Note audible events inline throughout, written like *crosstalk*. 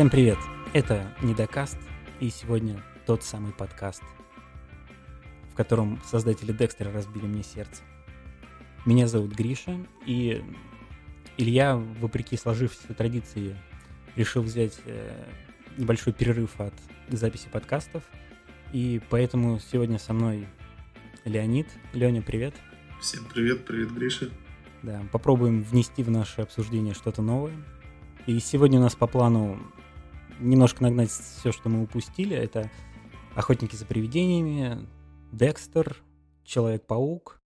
Всем привет! Это Недокаст, и сегодня тот самый подкаст, в котором создатели Декстера разбили мне сердце. Меня зовут Гриша, и Илья, вопреки сложившейся традиции, решил взять э, небольшой перерыв от записи подкастов, и поэтому сегодня со мной Леонид. Леня, привет. Всем привет, привет, Гриша. Да, попробуем внести в наше обсуждение что-то новое. И сегодня у нас по плану немножко нагнать все, что мы упустили. Это «Охотники за привидениями», «Декстер», «Человек-паук».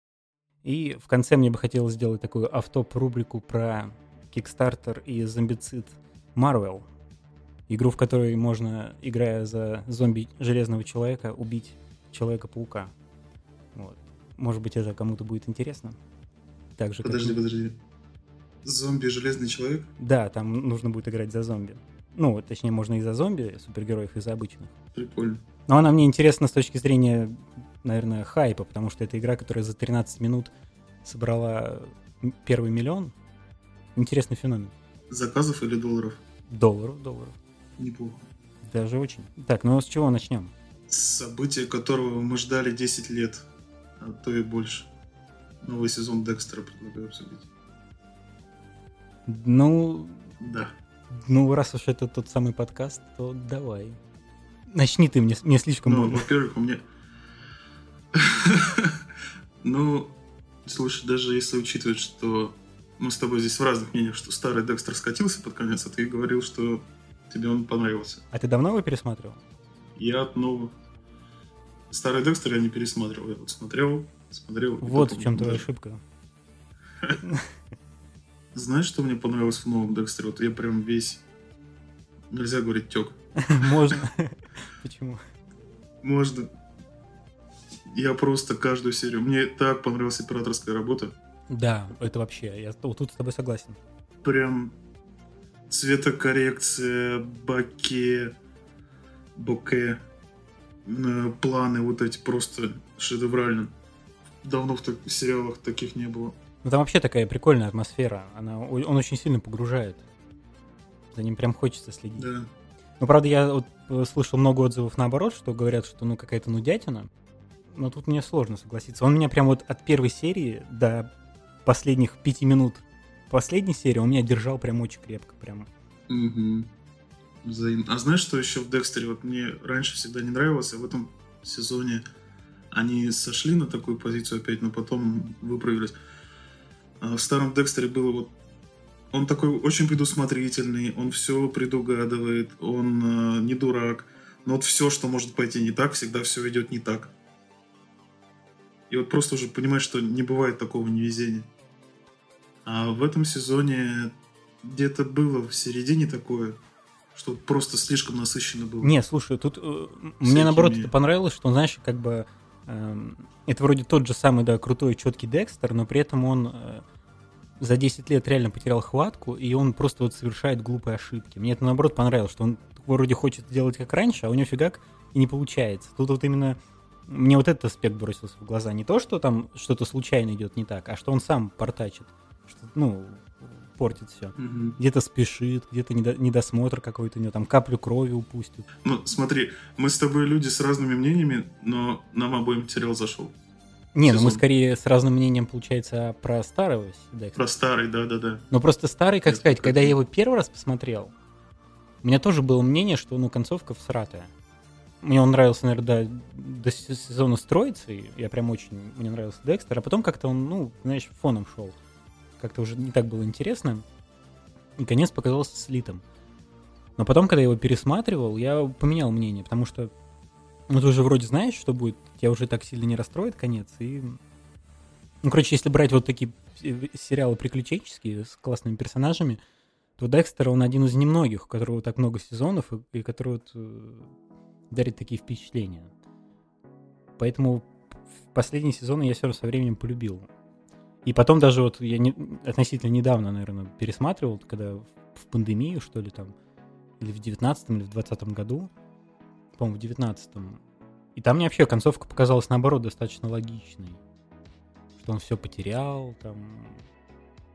И в конце мне бы хотелось сделать такую автоп-рубрику про Kickstarter и зомбицид Marvel. Игру, в которой можно, играя за зомби Железного Человека, убить Человека-паука. Вот. Может быть, это кому-то будет интересно. Так же, подожди, как... подожди. Зомби Железный Человек? Да, там нужно будет играть за зомби. Ну, точнее, можно и за зомби, супергероев, и за обычных. Прикольно. Но она мне интересна с точки зрения, наверное, хайпа, потому что это игра, которая за 13 минут собрала первый миллион. Интересный феномен. Заказов или долларов? Долларов, долларов. Неплохо. Даже очень. Так, ну с чего начнем? Событие, которого мы ждали 10 лет, а то и больше. Новый сезон Декстера предлагаю обсудить. Ну... Да. Ну, раз уж это тот самый подкаст, то давай. Начни ты, мне, мне слишком Ну, во-первых, у меня... *laughs* Ну, слушай, даже если учитывать, что мы с тобой здесь в разных мнениях, что старый Декстер скатился под конец, а ты говорил, что тебе он понравился. А ты давно его пересматривал? Я от нового. Старый Декстер я не пересматривал, я вот смотрел, смотрел. Вот в чем твоя ошибка. *laughs* Знаешь, что мне понравилось в новом Декстере? Вот я прям весь... Нельзя говорить тек. *laughs* Можно. *laughs* Почему? Можно. Я просто каждую серию... Мне так понравилась операторская работа. Да, это вообще... Я тут с тобой согласен. Прям цветокоррекция, баке, боке, э, планы вот эти просто шедеврально. Давно в так- сериалах таких не было. Ну там вообще такая прикольная атмосфера. Она, он очень сильно погружает. За ним прям хочется следить. Да. Ну, правда, я вот э, слышал много отзывов наоборот, что говорят, что ну какая-то нудятина. Но тут мне сложно согласиться. Он меня прям вот от первой серии до последних пяти минут последней серии он меня держал прям очень крепко. Прям. Угу. Взаим... А знаешь, что еще в Декстере? Вот мне раньше всегда не нравилось, а в этом сезоне они сошли на такую позицию опять, но потом выправились. А в старом Декстере было вот... Он такой очень предусмотрительный, он все предугадывает, он э, не дурак. Но вот все, что может пойти не так, всегда все идет не так. И вот просто уже понимаешь, что не бывает такого невезения. А в этом сезоне где-то было в середине такое, что просто слишком насыщенно было. Не, слушай, тут э, мне наоборот это понравилось, что, знаешь, как бы это вроде тот же самый, да, крутой, четкий Декстер, но при этом он э, за 10 лет реально потерял хватку, и он просто вот совершает глупые ошибки. Мне это наоборот понравилось, что он вроде хочет делать как раньше, а у него фигак и не получается. Тут вот именно мне вот этот аспект бросился в глаза. Не то, что там что-то случайно идет не так, а что он сам портачит. Что, ну, портит все. Мгм. Где-то спешит, где-то недо- недосмотр какой-то у него, там каплю крови упустит. Ну, смотри, мы с тобой люди с разными мнениями, но нам обоим материал зашел. Не, ну мы скорее с разным мнением, получается, про старого Декстера. Про старый, да-да-да. Но просто старый, как Это сказать, как- когда я его первый раз посмотрел, у меня тоже было мнение, что ну концовка всратая. Мне он нравился, наверное, до, до сезона с Троицей. Я прям очень... Мне нравился Декстер. А потом как-то он, ну, знаешь, фоном шел. Как-то уже не так было интересно. И конец показался слитым. Но потом, когда я его пересматривал, я поменял мнение, потому что ну, ты уже вроде знаешь, что будет, тебя уже так сильно не расстроит конец. И... Ну, короче, если брать вот такие сериалы приключенческие с классными персонажами, то Декстер, он один из немногих, у которого так много сезонов и, и который вот, э, дарит такие впечатления. Поэтому в последние сезоны я все равно со временем полюбил. И потом даже вот я не, относительно недавно, наверное, пересматривал, когда в, пандемию, что ли, там, или в 19 или в 20 году, по-моему, в 19 И там мне вообще концовка показалась, наоборот, достаточно логичной. Что он все потерял, там,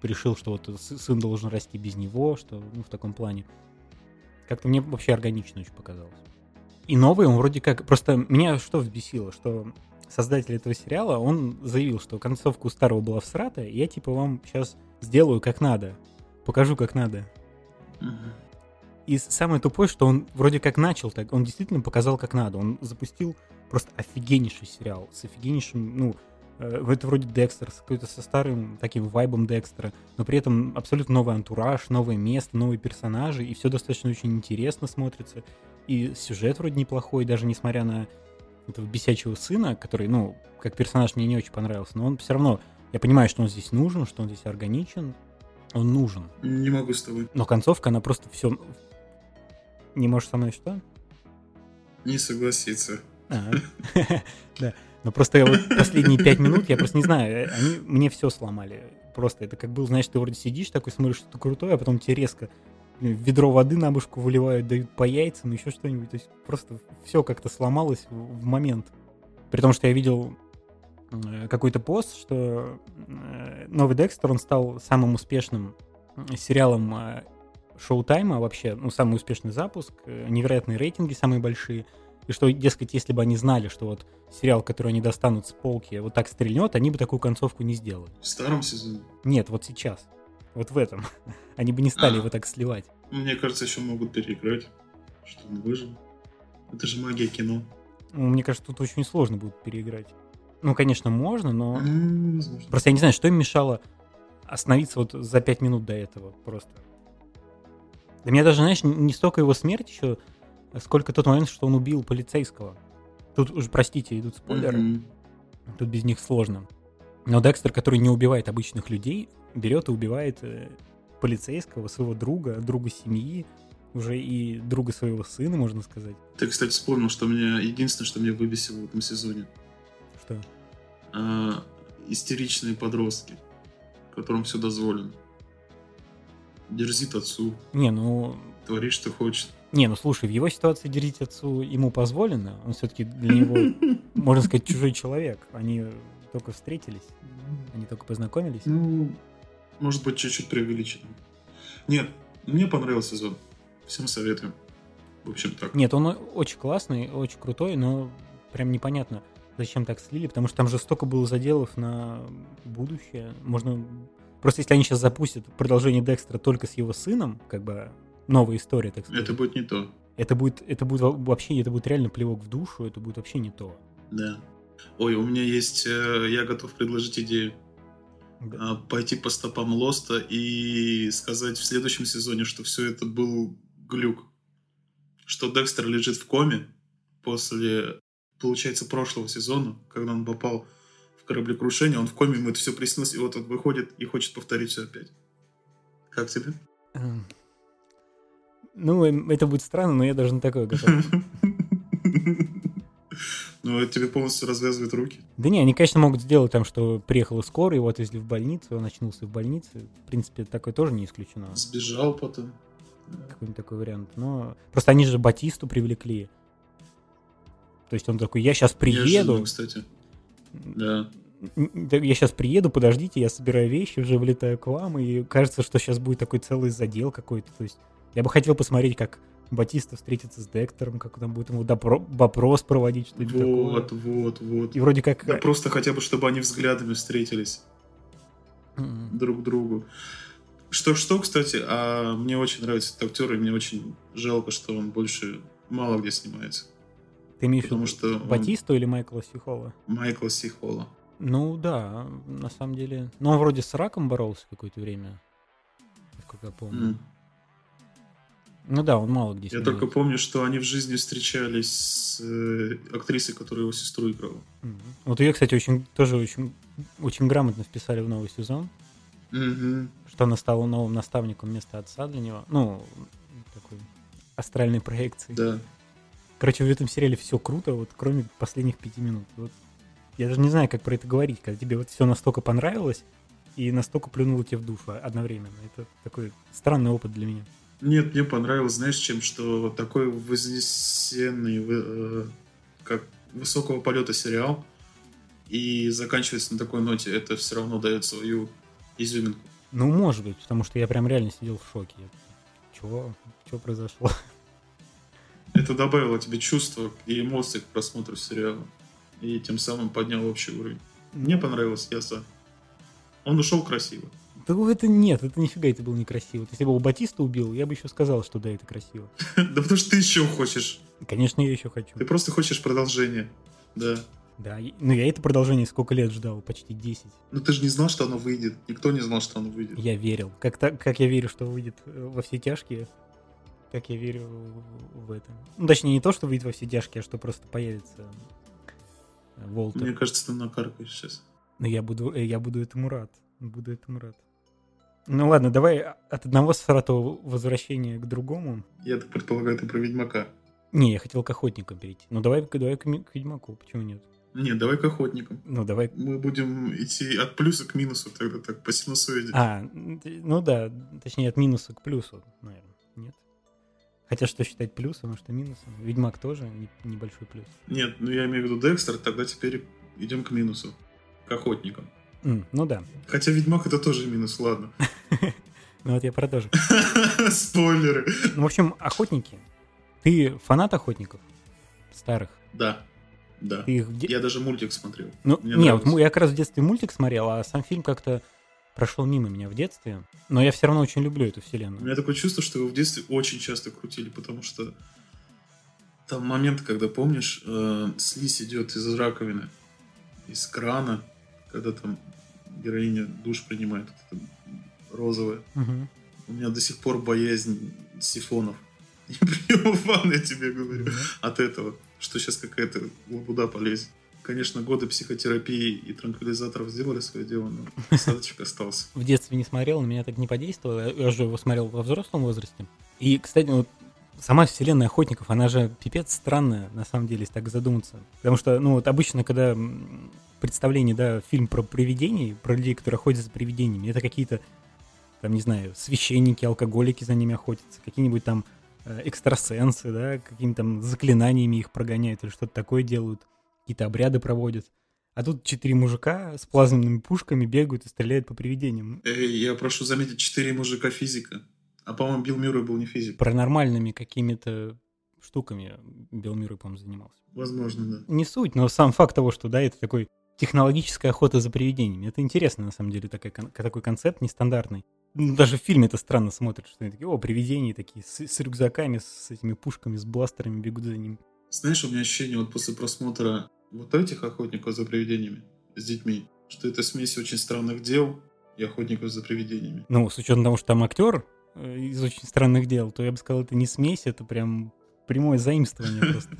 решил, что вот сы- сын должен расти без него, что, ну, в таком плане. Как-то мне вообще органично очень показалось. И новый он вроде как... Просто меня что взбесило, что создатель этого сериала, он заявил, что концовка у старого была всратая, и я типа вам сейчас сделаю как надо. Покажу как надо. И самое тупое, что он вроде как начал так, он действительно показал как надо. Он запустил просто офигеннейший сериал с офигеннейшим, ну, э, это вроде Декстер, с какой-то со старым таким вайбом Декстера, но при этом абсолютно новый антураж, новое место, новые персонажи, и все достаточно очень интересно смотрится. И сюжет вроде неплохой, даже несмотря на этого бесячего сына, который, ну, как персонаж мне не очень понравился, но он все равно, я понимаю, что он здесь нужен, что он здесь органичен, он нужен. Не могу с тобой. Но концовка, она просто все... Не можешь со мной что? Не согласиться. *laughs* Да. Но просто я вот последние пять минут, я просто не знаю, они мне все сломали. Просто это как был, знаешь, ты вроде сидишь такой, смотришь что-то крутое, а потом тебе резко ведро воды на бушку выливают, дают по яйцам, еще что-нибудь. То есть просто все как-то сломалось в момент. При том, что я видел э, какой-то пост, что э, новый Декстер, он стал самым успешным сериалом э, шоу-тайма вообще, ну, самый успешный запуск, невероятные рейтинги самые большие – и что, дескать, если бы они знали, что вот сериал, который они достанут с полки, вот так стрельнет, они бы такую концовку не сделали. В старом сезоне? Нет, вот сейчас. Вот в этом. *laughs* Они бы не стали его *laughs* так сливать. Мне кажется, еще могут переиграть, что он выжил. Это же магия кино. Ну, мне кажется, тут очень сложно будет переиграть. Ну, конечно, можно, но... Ну, просто я не знаю, что им мешало остановиться вот за пять минут до этого просто. Да меня даже, знаешь, не столько его смерть еще сколько тот момент, что он убил полицейского. Тут уже, простите, идут спойлеры. Mm-hmm. Тут без них сложно. Но Декстер, который не убивает обычных людей, берет и убивает э, полицейского, своего друга, друга семьи, уже и друга своего сына, можно сказать. Ты, кстати, вспомнил, что мне единственное, что меня выбесило в этом сезоне. Что? А, истеричные подростки, которым все дозволено. Дерзит отцу. Не, ну... Творит, что хочет. Не, ну слушай, в его ситуации делить отцу ему позволено. Он все-таки для него, *laughs* можно сказать, чужой человек. Они только встретились, они только познакомились. Ну, может быть, чуть-чуть преувеличено. Нет, мне понравился сезон. Всем советую. В общем, так. Нет, он очень классный, очень крутой, но прям непонятно, зачем так слили, потому что там же столько было заделов на будущее. Можно... Просто если они сейчас запустят продолжение Декстера только с его сыном, как бы новая история, так сказать. Это будет не то. Это будет, это будет вообще, это будет реально плевок в душу, это будет вообще не то. Да. Ой, у меня есть, э, я готов предложить идею. Да. А, пойти по стопам Лоста и сказать в следующем сезоне, что все это был глюк. Что Декстер лежит в коме после, получается, прошлого сезона, когда он попал в кораблекрушение, он в коме, ему это все приснилось, и вот он выходит и хочет повторить все опять. Как тебе? Эм, ну, эм, это будет странно, но я даже на такое готов. *laughs* Ну, это тебе полностью развязывает руки. Да не, они, конечно, могут сделать там, что приехала скорая, его отвезли в больницу, он очнулся в больнице. В принципе, такое тоже не исключено. Сбежал потом. Какой-нибудь такой вариант. Но просто они же Батисту привлекли. То есть он такой, я сейчас приеду. Неожиданно, кстати. Да. Я сейчас приеду, подождите, я собираю вещи, уже влетаю к вам, и кажется, что сейчас будет такой целый задел какой-то. То есть я бы хотел посмотреть, как Батиста встретится с Дектором, как там будет ему допро- вопрос проводить, что-нибудь вот, такое. Вот, вот, вот. И вроде как... Да, просто хотя бы, чтобы они взглядами встретились mm-hmm. друг к другу. Что, что, кстати, а мне очень нравится этот актер, и мне очень жалко, что он больше мало где снимается. Ты имеешь в виду что Батисту он... или Майкла Сихола? Майкла Сихола. Ну да, на самом деле. Но он вроде с раком боролся какое-то время, насколько я помню. Mm. Ну да, он мало где Я только помню, что они в жизни встречались с э, актрисой, которая его сестру играла. Угу. Вот ее, кстати, очень тоже очень, очень грамотно вписали в новый сезон. Угу. Что она стала новым наставником вместо отца для него. Ну, такой астральной проекции. Да. Короче, в этом сериале все круто, вот кроме последних пяти минут. Вот. Я даже не знаю, как про это говорить, когда тебе вот все настолько понравилось и настолько плюнуло тебе в душу одновременно. Это такой странный опыт для меня. Нет, мне понравилось, знаешь, чем, что такой вознесенный, э, как высокого полета сериал, и заканчивается на такой ноте, это все равно дает свою изюминку. Ну, может быть, потому что я прям реально сидел в шоке. Чего? Что произошло? Это добавило тебе чувства и эмоции к просмотру сериала. И тем самым поднял общий уровень. Мне понравилось, я за. Он ушел красиво. Да это нет, это нифига это было некрасиво. Если бы его Батиста убил, я бы еще сказал, что да, это красиво. *laughs* Да потому что ты еще хочешь. Конечно, я еще хочу. Ты просто хочешь продолжения. Да. Да, ну я это продолжение сколько лет ждал, почти 10. Ну ты же не знал, что оно выйдет. Никто не знал, что оно выйдет. Я верил. Как, так, как я верю, что выйдет э, во все тяжкие, так я верю в это. Ну, точнее, не то, что выйдет во все тяжкие, а что просто появится э, Волтер. Мне кажется, ты накаркаешь сейчас. Но я буду, э, я буду этому рад. Буду этому рад. Ну ладно, давай от одного сратого возвращения к другому. Я так предполагаю, ты про Ведьмака. Не, я хотел к охотникам перейти. Ну давай, давай к, к Ведьмаку, почему нет? Нет, давай к охотникам. Ну, давай. Мы будем идти от плюса к минусу тогда так, по синусоиде. А, ну да, точнее от минуса к плюсу, наверное, нет? Хотя что считать плюсом, а что минусом? Ведьмак тоже не, небольшой плюс. Нет, ну я имею в виду Декстер, тогда теперь идем к минусу, к охотникам. Mm, ну да. Хотя Ведьмак это тоже минус, ладно. *laughs* Ну вот я продолжу. *laughs* Спойлеры. Ну, в общем, охотники. Ты фанат охотников? Старых? Да. Да. Ты их... Я даже мультик смотрел. Ну, нет, вот я как раз в детстве мультик смотрел, а сам фильм как-то прошел мимо меня в детстве. Но я все равно очень люблю эту вселенную. У меня такое чувство, что его в детстве очень часто крутили, потому что там момент, когда, помнишь, э, слизь идет из раковины, из крана, когда там героиня душ принимает, вот это розовое. Угу. У меня до сих пор боязнь сифонов. Не приема ванны, я тебе говорю, угу. от этого что сейчас какая-то лабуда полезет. Конечно, годы психотерапии и транквилизаторов сделали свое дело, но *laughs* осадочек остался. В детстве не смотрел, на меня так не подействовало. Я же его смотрел во взрослом возрасте. И, кстати, вот сама вселенная охотников, она же пипец странная, на самом деле, если так задуматься. Потому что, ну, вот обычно, когда представление, да, фильм про привидений, про людей, которые охотятся за привидениями, это какие-то, там, не знаю, священники, алкоголики за ними охотятся, какие-нибудь там Э, экстрасенсы, да, какими-то там заклинаниями их прогоняют или что-то такое делают, какие-то обряды проводят. А тут четыре мужика с плазменными пушками бегают и стреляют по привидениям. Эй, я прошу заметить, четыре мужика физика. А, по-моему, Билл Мюррей был не физик. Паранормальными какими-то штуками Билл Мюррей, по-моему, занимался. Возможно, да. Не суть, но сам факт того, что, да, это такой технологическая охота за привидениями. Это интересно, на самом деле, такой, такой концепт нестандартный. Ну, даже в фильме это странно смотришь, что они такие, о, привидения такие, с, с рюкзаками, с этими пушками, с бластерами бегут за ним. Знаешь, у меня ощущение вот после просмотра вот этих охотников за привидениями с детьми, что это смесь очень странных дел и охотников за привидениями. Ну, с учетом того, что там актер э, из очень странных дел, то я бы сказал, это не смесь, это прям прямое заимствование *laughs* просто.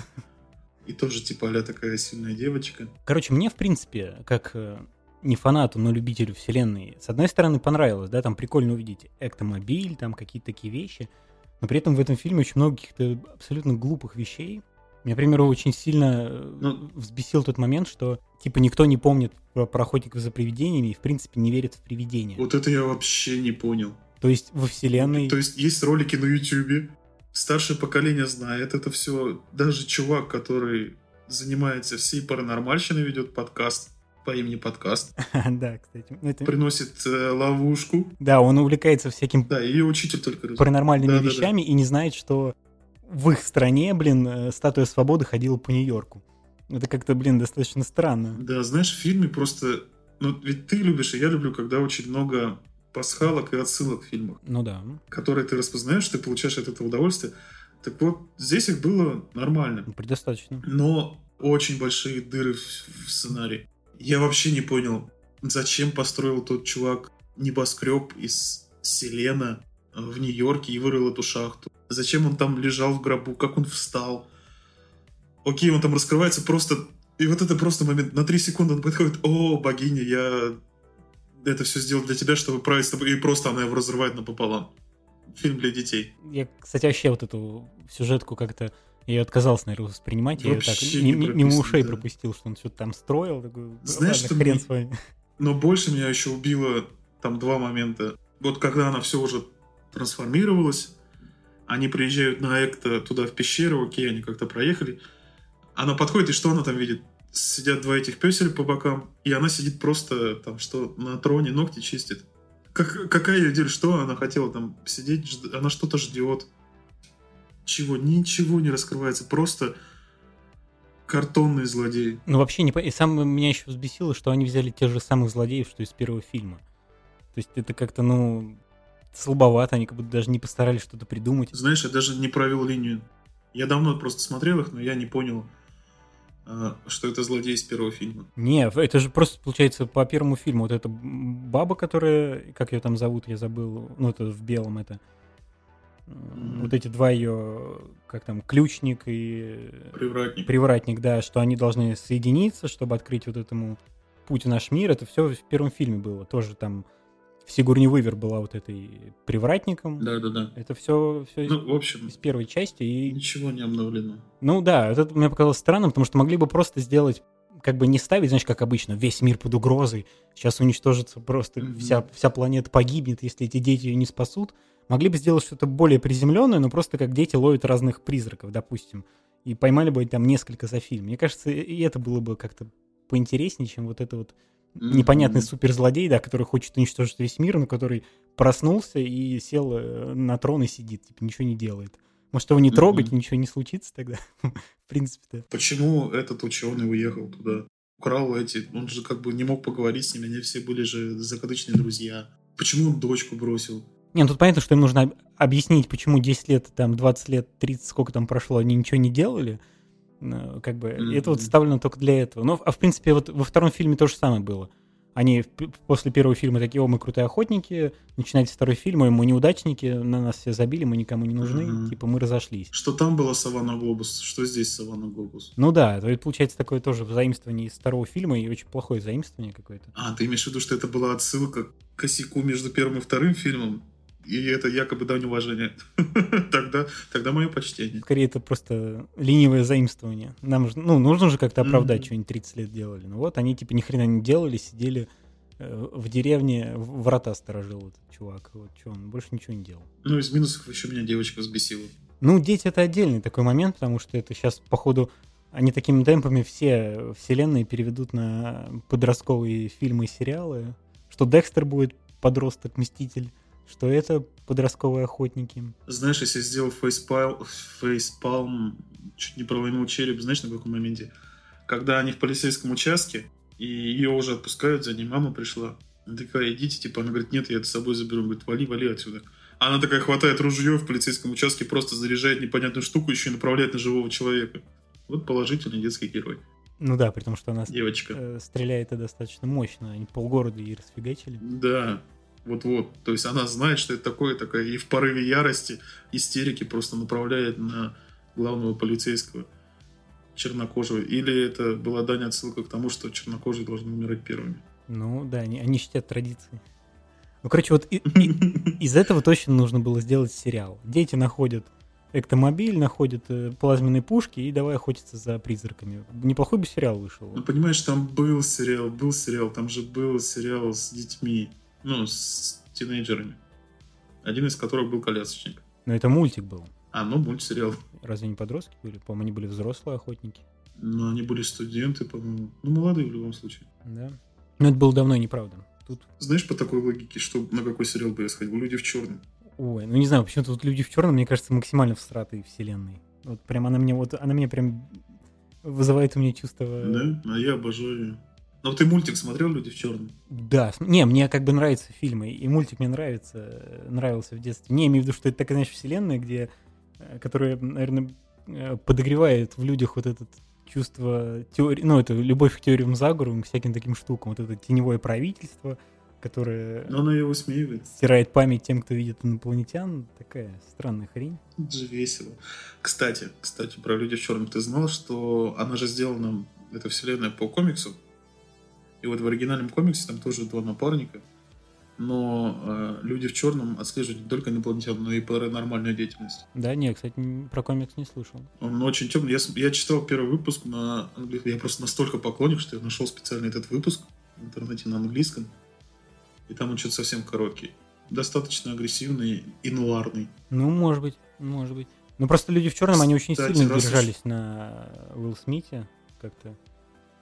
И тоже типа а такая сильная девочка. Короче, мне, в принципе, как э, не фанату, но любителю вселенной, с одной стороны, понравилось, да, там прикольно увидеть эктомобиль, там какие-то такие вещи, но при этом в этом фильме очень много каких-то абсолютно глупых вещей. Меня, например, очень сильно э, ну, взбесил тот момент, что типа никто не помнит про, про охотников за привидениями и, в принципе, не верит в привидения. Вот это я вообще не понял. То есть во вселенной... То есть есть ролики на Ютубе, старшее поколение знает это все. Даже чувак, который занимается всей паранормальщиной, ведет подкаст, по имени подкаст. *laughs* Да, кстати. Это... Приносит э, ловушку. Да, он увлекается всяким... Да, ее учитель только... Паранормальными да, вещами да, да. и не знает, что в их стране, блин, э, статуя свободы ходила по Нью-Йорку. Это как-то, блин, достаточно странно. Да, знаешь, в фильме просто... Ну, ведь ты любишь, и я люблю, когда очень много пасхалок и отсылок в фильмах. Ну да. Которые ты распознаешь, ты получаешь от этого удовольствие. Так вот, здесь их было нормально. Предостаточно. Но очень большие дыры в, в сценарии. Я вообще не понял, зачем построил тот чувак небоскреб из селена в Нью-Йорке и вырыл эту шахту. Зачем он там лежал в гробу, как он встал. Окей, он там раскрывается просто... И вот это просто момент. На три секунды он подходит, о, богиня, я это все сделал для тебя, чтобы править с тобой. И просто она его разрывает напополам. Фильм для детей. Я, кстати, вообще вот эту сюжетку как-то я отказался, наверное, воспринимать. я так не мимо ушей да. пропустил, что он что-то там строил. Такой, Знаешь, что хрен мне... с вами. Но больше меня еще убило там два момента. Вот когда она все уже трансформировалась, они приезжают на Экто туда в пещеру, окей, они как-то проехали. Она подходит, и что она там видит? Сидят два этих песеля по бокам, и она сидит просто там, что на троне ногти чистит. Как, какая ее дель, что она хотела там сидеть, она что-то ждет Ничего, ничего не раскрывается. Просто картонные злодеи. Ну, вообще не... И сам меня еще взбесило, что они взяли тех же самых злодеев, что из первого фильма. То есть это как-то, ну, слабовато, они как будто даже не постарались что-то придумать. Знаешь, я даже не провел линию. Я давно просто смотрел их, но я не понял, что это злодей из первого фильма. Не, это же просто получается по первому фильму. Вот эта баба, которая, как ее там зовут, я забыл, ну это в белом это. Mm-hmm. Вот эти два ее, как там, ключник и... Привратник. Привратник, да, что они должны соединиться, чтобы открыть вот этому путь в наш мир. Это все в первом фильме было. Тоже там Сигурни Вывер была вот этой привратником. Да, да, да. Это все, все ну, из, в общем, из первой части. И... Ничего не обновлено. Ну да, это мне показалось странным, потому что могли бы просто сделать как бы не ставить, знаешь, как обычно, весь мир под угрозой, сейчас уничтожится просто, mm-hmm. вся, вся планета погибнет, если эти дети ее не спасут. Могли бы сделать что-то более приземленное, но просто как дети ловят разных призраков, допустим, и поймали бы там несколько за фильм. Мне кажется, и это было бы как-то поинтереснее, чем вот это вот непонятный суперзлодей, да, который хочет уничтожить весь мир, но который проснулся и сел э, на трон и сидит, типа ничего не делает. Может, его не трогать, mm-hmm. ничего не случится тогда, *laughs* в принципе-то. Почему этот ученый уехал туда? Украл эти, он же как бы не мог поговорить с ними, они все были же закадычные друзья. Почему он дочку бросил? Не, ну тут понятно, что им нужно объяснить, почему 10 лет, там, 20 лет, 30, сколько там прошло, они ничего не делали. Э, как бы mm-hmm. это вот вставлено только для этого. Но, а в принципе, вот во втором фильме то же самое было. Они после первого фильма такие, о, мы крутые охотники, начинается второй фильм, ой, мы неудачники, на нас все забили, мы никому не нужны, mm-hmm. типа мы разошлись. Что там было Саванна Глобус, что здесь Саванна Глобус? Ну да, то есть получается такое тоже заимствование из второго фильма и очень плохое заимствование какое-то. А, ты имеешь в виду, что это была отсылка к косяку между первым и вторым фильмом? И это якобы дань уважения, *laughs* тогда, тогда мое почтение. Скорее, это просто ленивое заимствование. Нам ну, нужно же как-то оправдать, mm-hmm. что они 30 лет делали. Ну вот, они типа ни хрена не делали, сидели э, в деревне, врата сторожил этот чувак. Вот что он больше ничего не делал. Ну, из минусов еще меня девочка взбесила. Ну, дети это отдельный такой момент, потому что это сейчас, походу, они такими темпами все вселенные переведут на подростковые фильмы и сериалы. Что Декстер будет подросток-мститель, что это подростковые охотники. Знаешь, если сделал фейспал, фейспалм, чуть не провалил череп, знаешь, на каком моменте? Когда они в полицейском участке, и ее уже отпускают, за ней мама пришла. Она такая, идите, типа, она говорит, нет, я это с собой заберу. Он говорит, вали, вали отсюда. Она такая хватает ружье в полицейском участке, просто заряжает непонятную штуку, еще и направляет на живого человека. Вот положительный детский герой. Ну да, при том, что она Девочка. Э, стреляет достаточно мощно. Они полгорода ей расфигачили. Да. Вот-вот. То есть она знает, что это такое, такая, и в порыве ярости, истерики просто направляет на главного полицейского чернокожего. Или это была дань отсылка к тому, что чернокожие должны умирать первыми. Ну да, они, они чтят традиции. Ну, короче, вот и, и, *laughs* из этого точно нужно было сделать сериал. Дети находят эктомобиль, находят э, плазменные пушки и давай охотиться за призраками. Неплохой бы сериал вышел. Ну, понимаешь, там был сериал, был сериал, там же был сериал с детьми ну, с тинейджерами. Один из которых был колясочник. Но это мультик был. А, ну, мультсериал. Разве не подростки были? По-моему, они были взрослые охотники. Ну, они были студенты, по-моему. Ну, молодые в любом случае. Да. Но это было давно и неправда. Тут... Знаешь, по такой логике, что на какой сериал бы я сходил? Люди в черном. Ой, ну не знаю, почему-то вот люди в черном, мне кажется, максимально всратые вселенной. Вот прям она мне вот, она мне прям вызывает у меня чувство... Да? А я обожаю но ты мультик смотрел «Люди в черном»? Да. Не, мне как бы нравятся фильмы, и мультик мне нравится, нравился в детстве. Не, имею в виду, что это такая, знаешь, вселенная, где, э, которая, наверное, э, подогревает в людях вот это чувство теории, ну, это любовь к теориям заговору, к всяким таким штукам, вот это теневое правительство, которое... Но оно ее высмеивает. Стирает память тем, кто видит инопланетян. Такая странная хрень. Это же весело. Кстати, кстати, про «Люди в черном» ты знал, что она же сделана, эта вселенная, по комиксу, и вот в оригинальном комиксе там тоже два напарника, но э, люди в черном отслеживают не только инопланетян, но и паранормальную деятельность. Да, нет, кстати, про комикс не слышал. Он очень темный. Я, я читал первый выпуск на английском. Я просто настолько поклонник, что я нашел специально этот выпуск в интернете на английском. И там он что-то совсем короткий. Достаточно агрессивный и нуарный. Ну, может быть, может быть. Ну, просто люди в черном, они очень Кстати, сильно держались уж... на Уилл Смите как-то.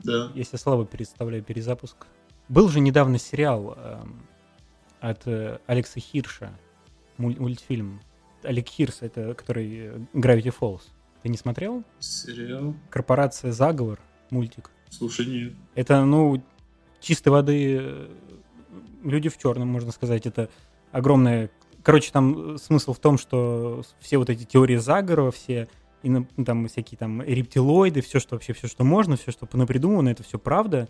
Да. Я себе слабо представляю перезапуск. Был же недавно сериал э, от э, Алекса Хирша, муль- мультфильм Олег Хирс, это который э, Gravity Falls. Ты не смотрел? Сериал? Корпорация Заговор, мультик. Слушай, нет. Это, ну, чистой воды э, люди в черном, можно сказать. Это огромная... Короче, там смысл в том, что все вот эти теории заговора, все и ну, там всякие там рептилоиды, все, что вообще, все, что можно, все, что понапридумано, это все правда.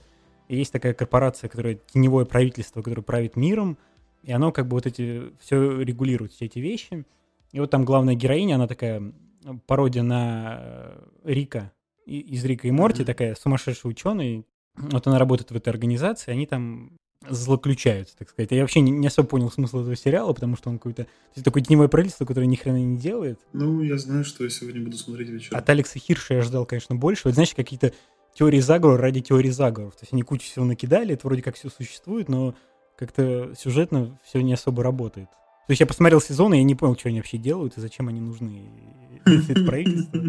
И есть такая корпорация, которая теневое правительство, которое правит миром, и оно как бы вот эти все регулирует, все эти вещи. И вот там главная героиня, она такая пародия на э, Рика из Рика и Морти, mm-hmm. такая сумасшедшая ученый. Вот она работает в этой организации, они там злоключаются, так сказать. Я вообще не, не особо понял смысл этого сериала, потому что он какой-то... То такое теневое правительство, которое ни хрена не делает. Ну, я знаю, что я сегодня буду смотреть вечером. От Алекса Хирша я ждал, конечно, больше. Вот знаешь, какие-то теории заговора ради теории заговоров. То есть они кучу всего накидали, это вроде как все существует, но как-то сюжетно все не особо работает. То есть я посмотрел сезон, и я не понял, что они вообще делают и зачем они нужны. Это *laughs* правительство.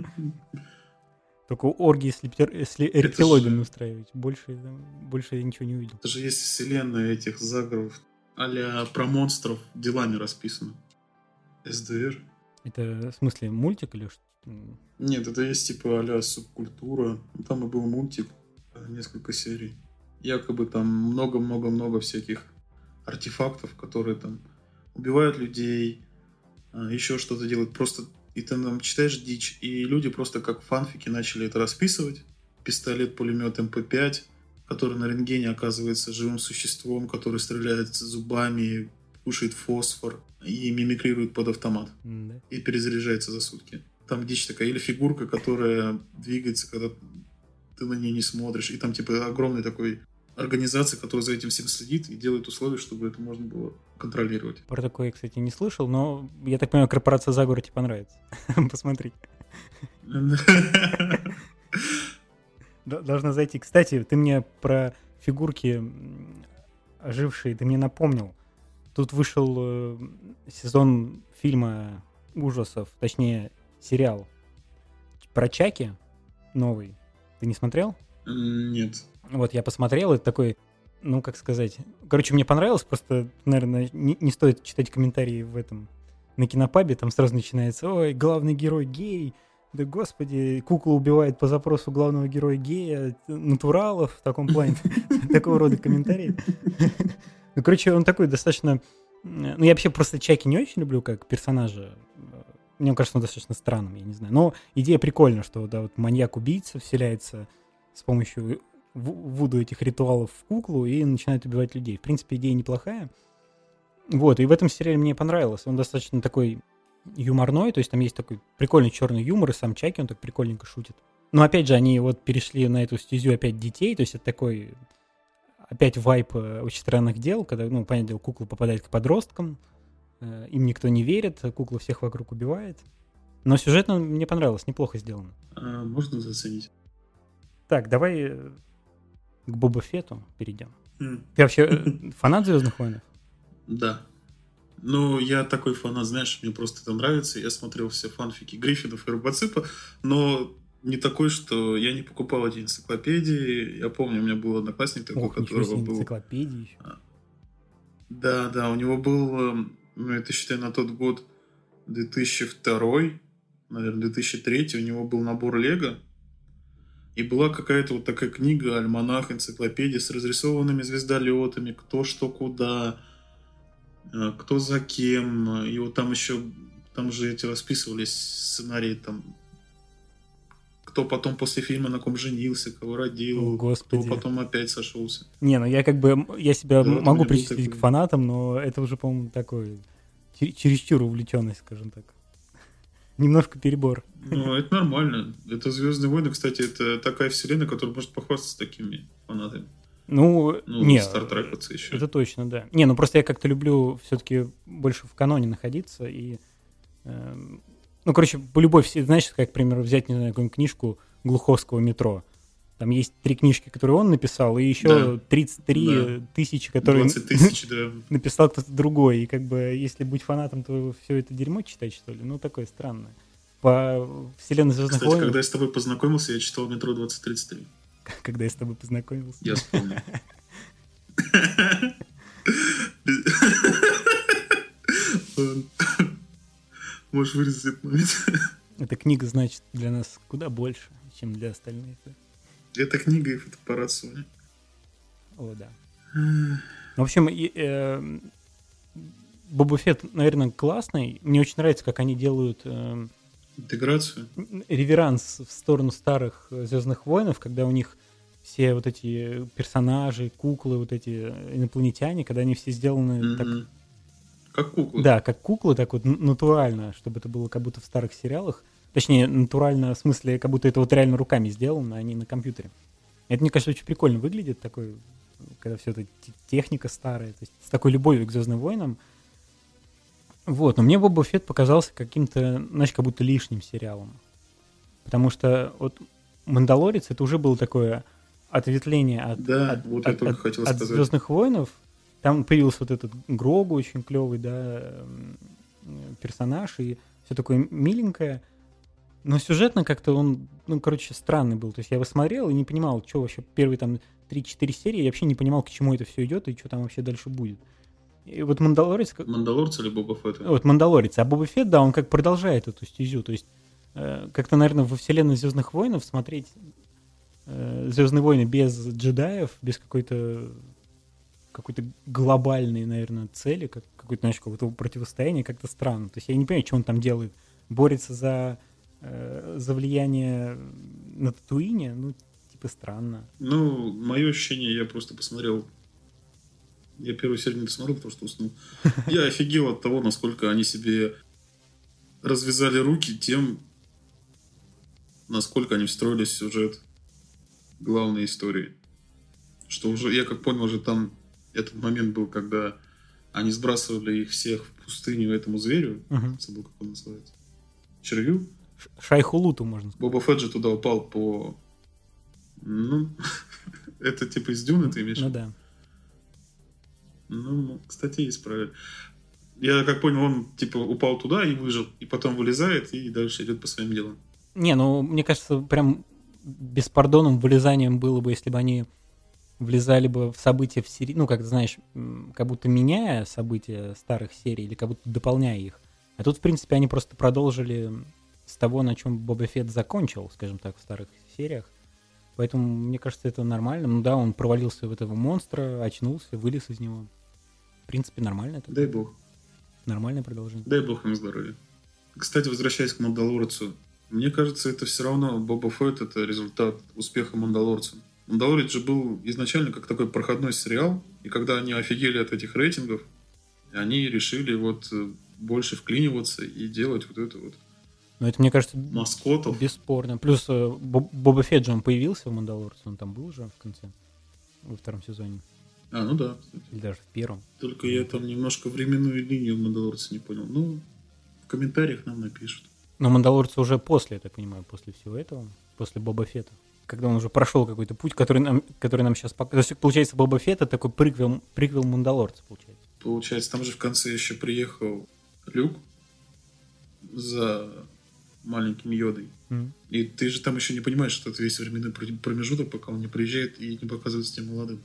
Только оргии с, лептер... с рептилоидами же... устраивать. Больше, больше я ничего не увидел. Это же есть вселенная этих заговоров а про монстров делами расписано. СДР. Это в смысле мультик или что? Нет, это есть типа а субкультура. Там и был мультик, э, несколько серий. Якобы там много-много-много всяких артефактов, которые там убивают людей, а, еще что-то делают. Просто и ты там читаешь дичь, и люди просто как фанфики начали это расписывать. Пистолет, пулемет МП-5, который на рентгене оказывается живым существом, который стреляет зубами, кушает фосфор и мимикрирует под автомат. Mm-hmm. И перезаряжается за сутки. Там дичь такая. Или фигурка, которая двигается, когда ты на ней не смотришь. И там типа огромный такой организация, которая за этим всем следит и делает условия, чтобы это можно было контролировать. Про такое я, кстати, не слышал, но я так понимаю, корпорация Заговор тебе понравится. *laughs* Посмотри. *laughs* Должна зайти. Кстати, ты мне про фигурки ожившие, ты мне напомнил. Тут вышел э, сезон фильма ужасов, точнее, сериал про Чаки новый. Ты не смотрел? Нет. Вот я посмотрел, это такой, ну, как сказать... Короче, мне понравилось, просто, наверное, не, не стоит читать комментарии в этом, на кинопабе, там сразу начинается, ой, главный герой гей, да господи, кукла убивает по запросу главного героя гея, натуралов в таком плане, *laughs* такого рода комментарии. Ну, короче, он такой достаточно... Ну, я вообще просто Чаки не очень люблю как персонажа. Мне кажется, он достаточно странным, я не знаю. Но идея прикольная, что да, вот маньяк-убийца вселяется с помощью вуду этих ритуалов в куклу и начинает убивать людей. В принципе, идея неплохая. Вот, и в этом сериале мне понравилось. Он достаточно такой юморной, то есть там есть такой прикольный черный юмор, и сам Чаки, он так прикольненько шутит. Но опять же, они вот перешли на эту стезю опять детей, то есть это такой опять вайп э, очень странных дел, когда, ну, понятное дело, кукла попадает к подросткам, э, им никто не верит, кукла всех вокруг убивает. Но сюжетно мне понравилось, неплохо сделано. А, можно заценить? Так, давай э, к Боба Фету перейдем. Mm. Ты вообще э, фанат Звездных войн? Да. Ну, я такой фанат, знаешь, мне просто это нравится. Я смотрел все фанфики Гриффинов и Робоципа, но не такой, что я не покупал эти энциклопедии. Я помню, у меня был одноклассник такой, Ох, которого был... энциклопедии еще. А. Да, да, у него был, эм, ну, это считай на тот год 2002, наверное, 2003, у него был набор Лего, и была какая-то вот такая книга, альманах, энциклопедия с разрисованными звездолетами, кто что куда, э, кто за кем. И вот там еще, там же эти расписывались сценарии, там, кто потом после фильма на ком женился, кого родил, Господи. кто потом опять сошелся. Не, ну я как бы, я себя да, могу причислить такой... к фанатам, но это уже, по-моему, такой чересчур увлеченность, скажем так немножко перебор. Ну, это нормально. Это Звездные войны, кстати, это такая вселенная, которая может похвастаться такими фанатами. Ну, ну не, Стартрековцы еще. Это точно, да. Не, ну просто я как-то люблю все-таки больше в каноне находиться и... Э, ну, короче, по любой, знаешь, как, к примеру, взять, не знаю, какую-нибудь книжку Глуховского метро. Там есть три книжки, которые он написал, и еще да. 33 да. тысячи, которые 20 тысяч, да. *laughs* написал кто-то другой. И как бы, если быть фанатом, то все это дерьмо читать, что ли? Ну, такое странное. По вселенной Звездных Кстати, войн... когда я с тобой познакомился, я читал «Метро 2033». *laughs* Когда я с тобой познакомился? Я вспомнил. *laughs* Можешь вырезать этот момент. Эта книга значит для нас куда больше, чем для остальных. да. Это книга и фотоаппарат Sony. О, да. В общем, и, э, Боба Фетт, наверное, классный. Мне очень нравится, как они делают э, Интеграцию. реверанс в сторону старых Звездных воинов, когда у них все вот эти персонажи, куклы, вот эти инопланетяне, когда они все сделаны так Мгм. Как кукла. Да, как куклы, так вот натурально, чтобы это было как будто в старых сериалах. Точнее, натурально в смысле, как будто это вот реально руками сделано, а не на компьютере. Это, мне кажется, очень прикольно выглядит, такой, когда все это те- техника старая, то есть с такой любовью к Звездным войнам. Вот, но мне Боба Фетт показался каким-то, знаешь, как будто лишним сериалом. Потому что вот Мандалорец это уже было такое ответвление от, Да, от, вот от- от- от сказать. Звездных войнов. Там появился вот этот Грогу очень клевый, да, персонаж, и все такое миленькое. Но сюжетно как-то он, ну, короче, странный был. То есть я его смотрел и не понимал, что вообще первые там 3-4 серии, я вообще не понимал, к чему это все идет и что там вообще дальше будет. И вот Мандалорец, как- Мандалорца или Боба Фетта? вот Мандалорец, а Боба Фетт, да, он как продолжает эту стезю. То есть э, как-то, наверное, во вселенной Звездных войнов смотреть Звездные войны без джедаев, без какой-то какой-то глобальной, наверное, цели, как какой-то, знаешь, какого-то противостояния, как-то странно. То есть я не понимаю, что он там делает. Борется за, э, за влияние на Татуине, ну, типа странно. Ну, мое ощущение, я просто посмотрел... Я первую серию не досмотрел, потому что уснул. *laughs* Я офигел от того, насколько они себе развязали руки тем, насколько они встроились в сюжет главной истории. Что уже, я как понял, уже там этот момент был, когда они сбрасывали их всех в пустыню этому зверю. Мгм. Забыл, как он называется. Червю. Шайхулуту, можно сказать. Боба Фетт же туда упал по... Ну, *laughs* это типа из Дюны ты имеешь? Ну да. Ну, кстати, есть правильно. Я как понял, он типа упал туда и выжил, и потом вылезает и дальше идет по своим делам. Не, ну, мне кажется, прям беспардонным вылезанием было бы, если бы они влезали бы в события в серии, ну, как ты знаешь, как будто меняя события старых серий или как будто дополняя их. А тут, в принципе, они просто продолжили с того, на чем Боба Фетт закончил, скажем так, в старых сериях. Поэтому, мне кажется, это нормально. Ну да, он провалился в этого монстра, очнулся, вылез из него. В принципе, нормально это. Дай бог. Нормальное продолжение. Дай бог им здоровья. Кстати, возвращаясь к Мандалорцу, мне кажется, это все равно Боба Фетт это результат успеха Мандалорца. Мандалорец же был изначально как такой проходной сериал, и когда они офигели от этих рейтингов, они решили вот э, больше вклиниваться и делать вот это вот Но это, мне кажется, маскотов. Бесспорно. Плюс э, Боб- Боба Фетт же он появился в Мандалорце, он там был уже в конце, во втором сезоне. А, ну да. кстати. Или даже в первом. Только я там немножко временную линию Мандалорца не понял. Ну, в комментариях нам напишут. Но Мандалорцы уже после, я так понимаю, после всего этого, после Боба Фетта. Когда он уже прошел какой-то путь, который нам, который нам сейчас показывает. То есть, получается, Боба Фетт это такой приквел, приквел Мандалорца, получается. Получается, там же в конце еще приехал Люк за маленьким Йодой. Мгм. И ты же там еще не понимаешь, что это весь временной пр- промежуток, пока он не приезжает и не показывается тем молодым.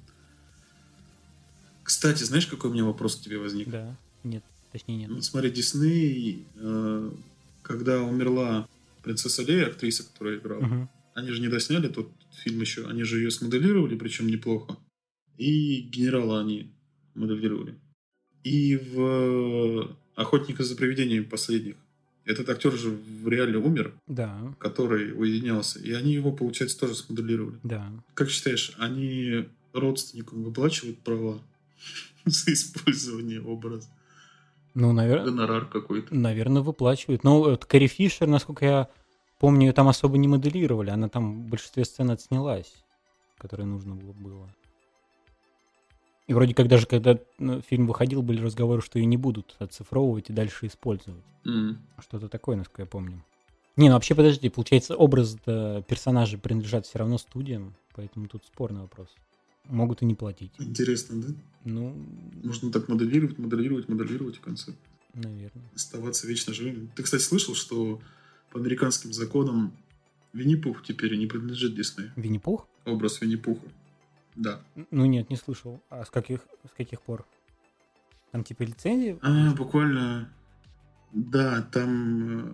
Кстати, знаешь, какой у меня вопрос к тебе возник? Да. Нет, точнее нет. Ну, смотри, Дисней, э, когда умерла принцесса Лея, актриса, которая играла, Мгм. они же не досняли тот фильм еще, они же ее смоделировали, причем неплохо. И генерала они моделировали. И в «Охотника за привидениями» последних этот актер же в реале умер, Да, который уединялся, и они его, получается, тоже смоделировали. да. Как считаешь, они родственникам выплачивают права *laughs* за использование образа? Ну, наверное, Гонорар какой-то. наверное, выплачивают. Но вот Кэрри Фишер, насколько я помню, ее там особо не моделировали. Она там в большинстве сцен отснялась, которые нужно было. И вроде как даже когда ну, фильм выходил, были разговоры, что ее не будут оцифровывать и дальше использовать. М. Что-то такое, насколько я помню. Не, ну вообще, подожди, получается, образ персонажей принадлежат все равно студиям, поэтому тут спорный вопрос. Могут и не платить. Интересно, да? Ну, Можно так моделировать, моделировать, моделировать в конце. наверное. Оставаться вечно живым. Ты, кстати, слышал, что по американским законам Винни-Пух теперь не принадлежит Диснею? Винни-Пух? Образ Винни-Пуха. Да. Ну нет, не слышал. А с каких, с каких пор? Там типа лицензии? А, буквально Да, там э,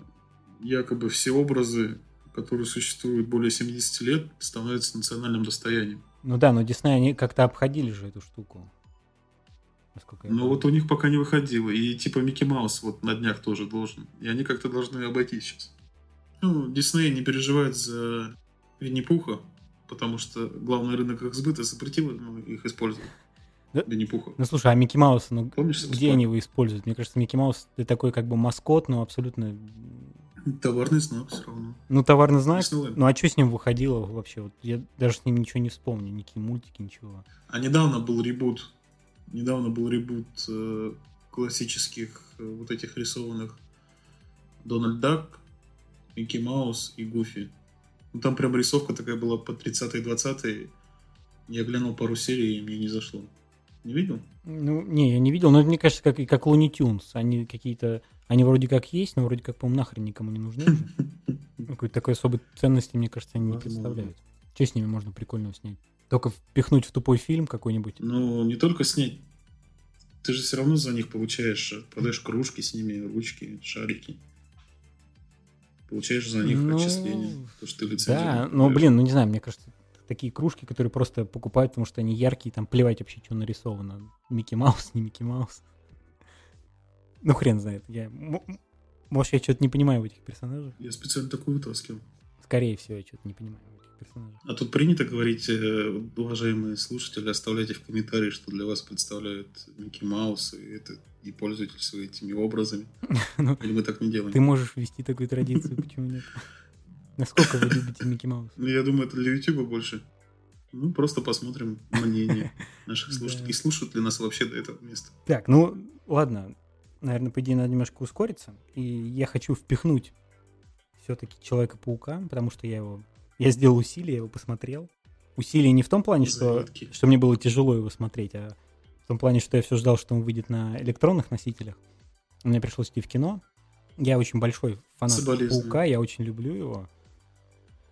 якобы все образы, которые существуют более 70 лет, становятся национальным достоянием. Ну да, но Дисней, они как-то обходили же эту штуку. Ну вот у них пока не выходило. И типа Микки Маус вот на днях тоже должен. И они как-то должны обойтись сейчас. Ну, Дисней не переживает за Винни-Пуха, потому что главный рынок их сбыта запретил их использовать. Да? Винни-Пуха. Ну слушай, а Микки Маус, ну Помнишь, где они его используют? Мне кажется, Микки Маус это такой как бы маскот, но абсолютно... Товарный знак все равно. Ну, товарный знак. Ну, а что с ним выходило вообще? Вот я даже с ним ничего не вспомню, никакие мультики, ничего. А недавно был ребут недавно был ребут э, классических э, вот этих рисованных Дональд Дак, Микки Маус и Гуфи. Ну, там прям рисовка такая была по 30-е 20-е. Я глянул пару серий, и мне не зашло. Не видел? Ну, не, я не видел, но это, мне кажется, как, как Луни Тюнс. Они какие-то... Они вроде как есть, но вроде как, по-моему, нахрен никому не нужны. *laughs* Какой-то такой особой ценности, мне кажется, они не представляют. Что с ними можно прикольного снять? Только впихнуть в тупой фильм какой-нибудь? Ну, не только снять. Ты же все равно за них получаешь, подаешь кружки с ними, ручки, шарики. Получаешь за них ну, отчисления, то, что ты лицензию. Да, ну, блин, ну не знаю, мне кажется, такие кружки, которые просто покупают, потому что они яркие, там плевать вообще, что нарисовано. Микки Маус, не Микки Маус. Ну, хрен знает. Я... Может, я что-то не понимаю в этих персонажах? Я специально такую вытаскивал. Скорее всего, я что-то не понимаю персонажей. А тут принято говорить, э, уважаемые слушатели, оставляйте в комментарии, что для вас представляют Микки Маус, и, это, и пользуйтесь этими образами. *laughs* ну, Или мы так не делаем? Ты можешь вести такую традицию, почему нет? *laughs* Насколько вы любите Микки Маус? Ну, я думаю, это для Ютуба больше. Ну, просто посмотрим мнение *laughs* наших слушателей. И слушают ли нас вообще до этого места. Так, ну, ладно. Наверное, по идее, надо немножко ускориться. И я хочу впихнуть все-таки Человека-паука, потому что я его я сделал усилие, его посмотрел. Усилие не в том плане, что, что мне было тяжело его смотреть, а том плане, что я все ждал, что он выйдет на электронных носителях. Мне пришлось идти в кино. Я очень большой фанат Паука, я очень люблю его.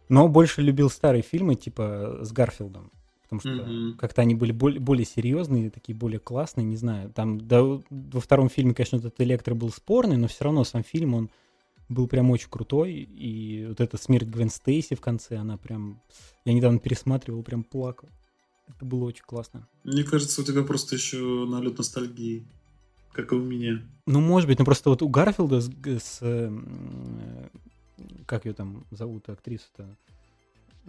Но больше любил старые фильмы, типа с Гарфилдом. Потому что mm-hmm. как-то они были более, более серьезные, такие более классные, не знаю. Там да, во втором фильме, конечно, этот электро был спорный, но все равно сам фильм, он был прям очень крутой. И вот эта смерть Гвен Стейси в конце, она прям... Я недавно пересматривал, прям плакал. Это было очень классно. Мне кажется, у тебя просто еще налет ностальгии, как и у меня. Ну, может быть, но просто вот у Гарфилда с... с э, как ее там зовут, актрису-то?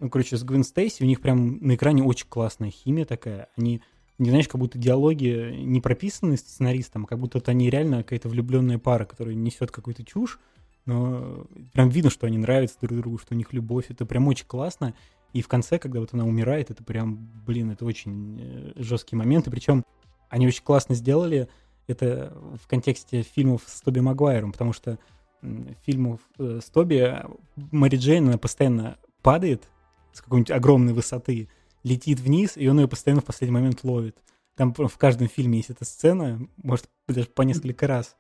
Ну, короче, с Гвен Стейси у них прям на экране очень классная химия такая. Они, не знаешь, как будто диалоги не прописаны сценаристом, а как будто это они реально какая-то влюбленная пара, которая несет какую-то чушь, но прям видно, что они нравятся друг другу, что у них любовь. Это прям очень классно. И в конце, когда вот она умирает, это прям, блин, это очень э, жесткий момент. И причем они очень классно сделали это в контексте фильмов с Тоби Магуайром, потому что фильмов э, с Тоби Мэри Джейн, она постоянно падает с какой-нибудь огромной высоты, летит вниз, и он ее постоянно в последний момент ловит. Там в каждом фильме есть эта сцена, может, даже по несколько раз.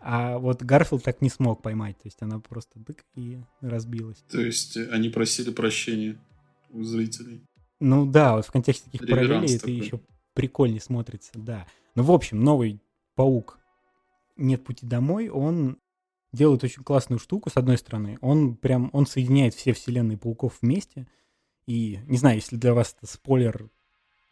А вот Гарфилд так не смог поймать. То есть она просто дык и разбилась. То есть они просили прощения у зрителей. Ну да, вот в контексте таких Реверанс параллелей это еще прикольнее смотрится, да. Ну, в общем, новый паук «Нет пути домой», он делает очень классную штуку, с одной стороны. Он прям, он соединяет все вселенные пауков вместе. И, не знаю, если для вас это спойлер,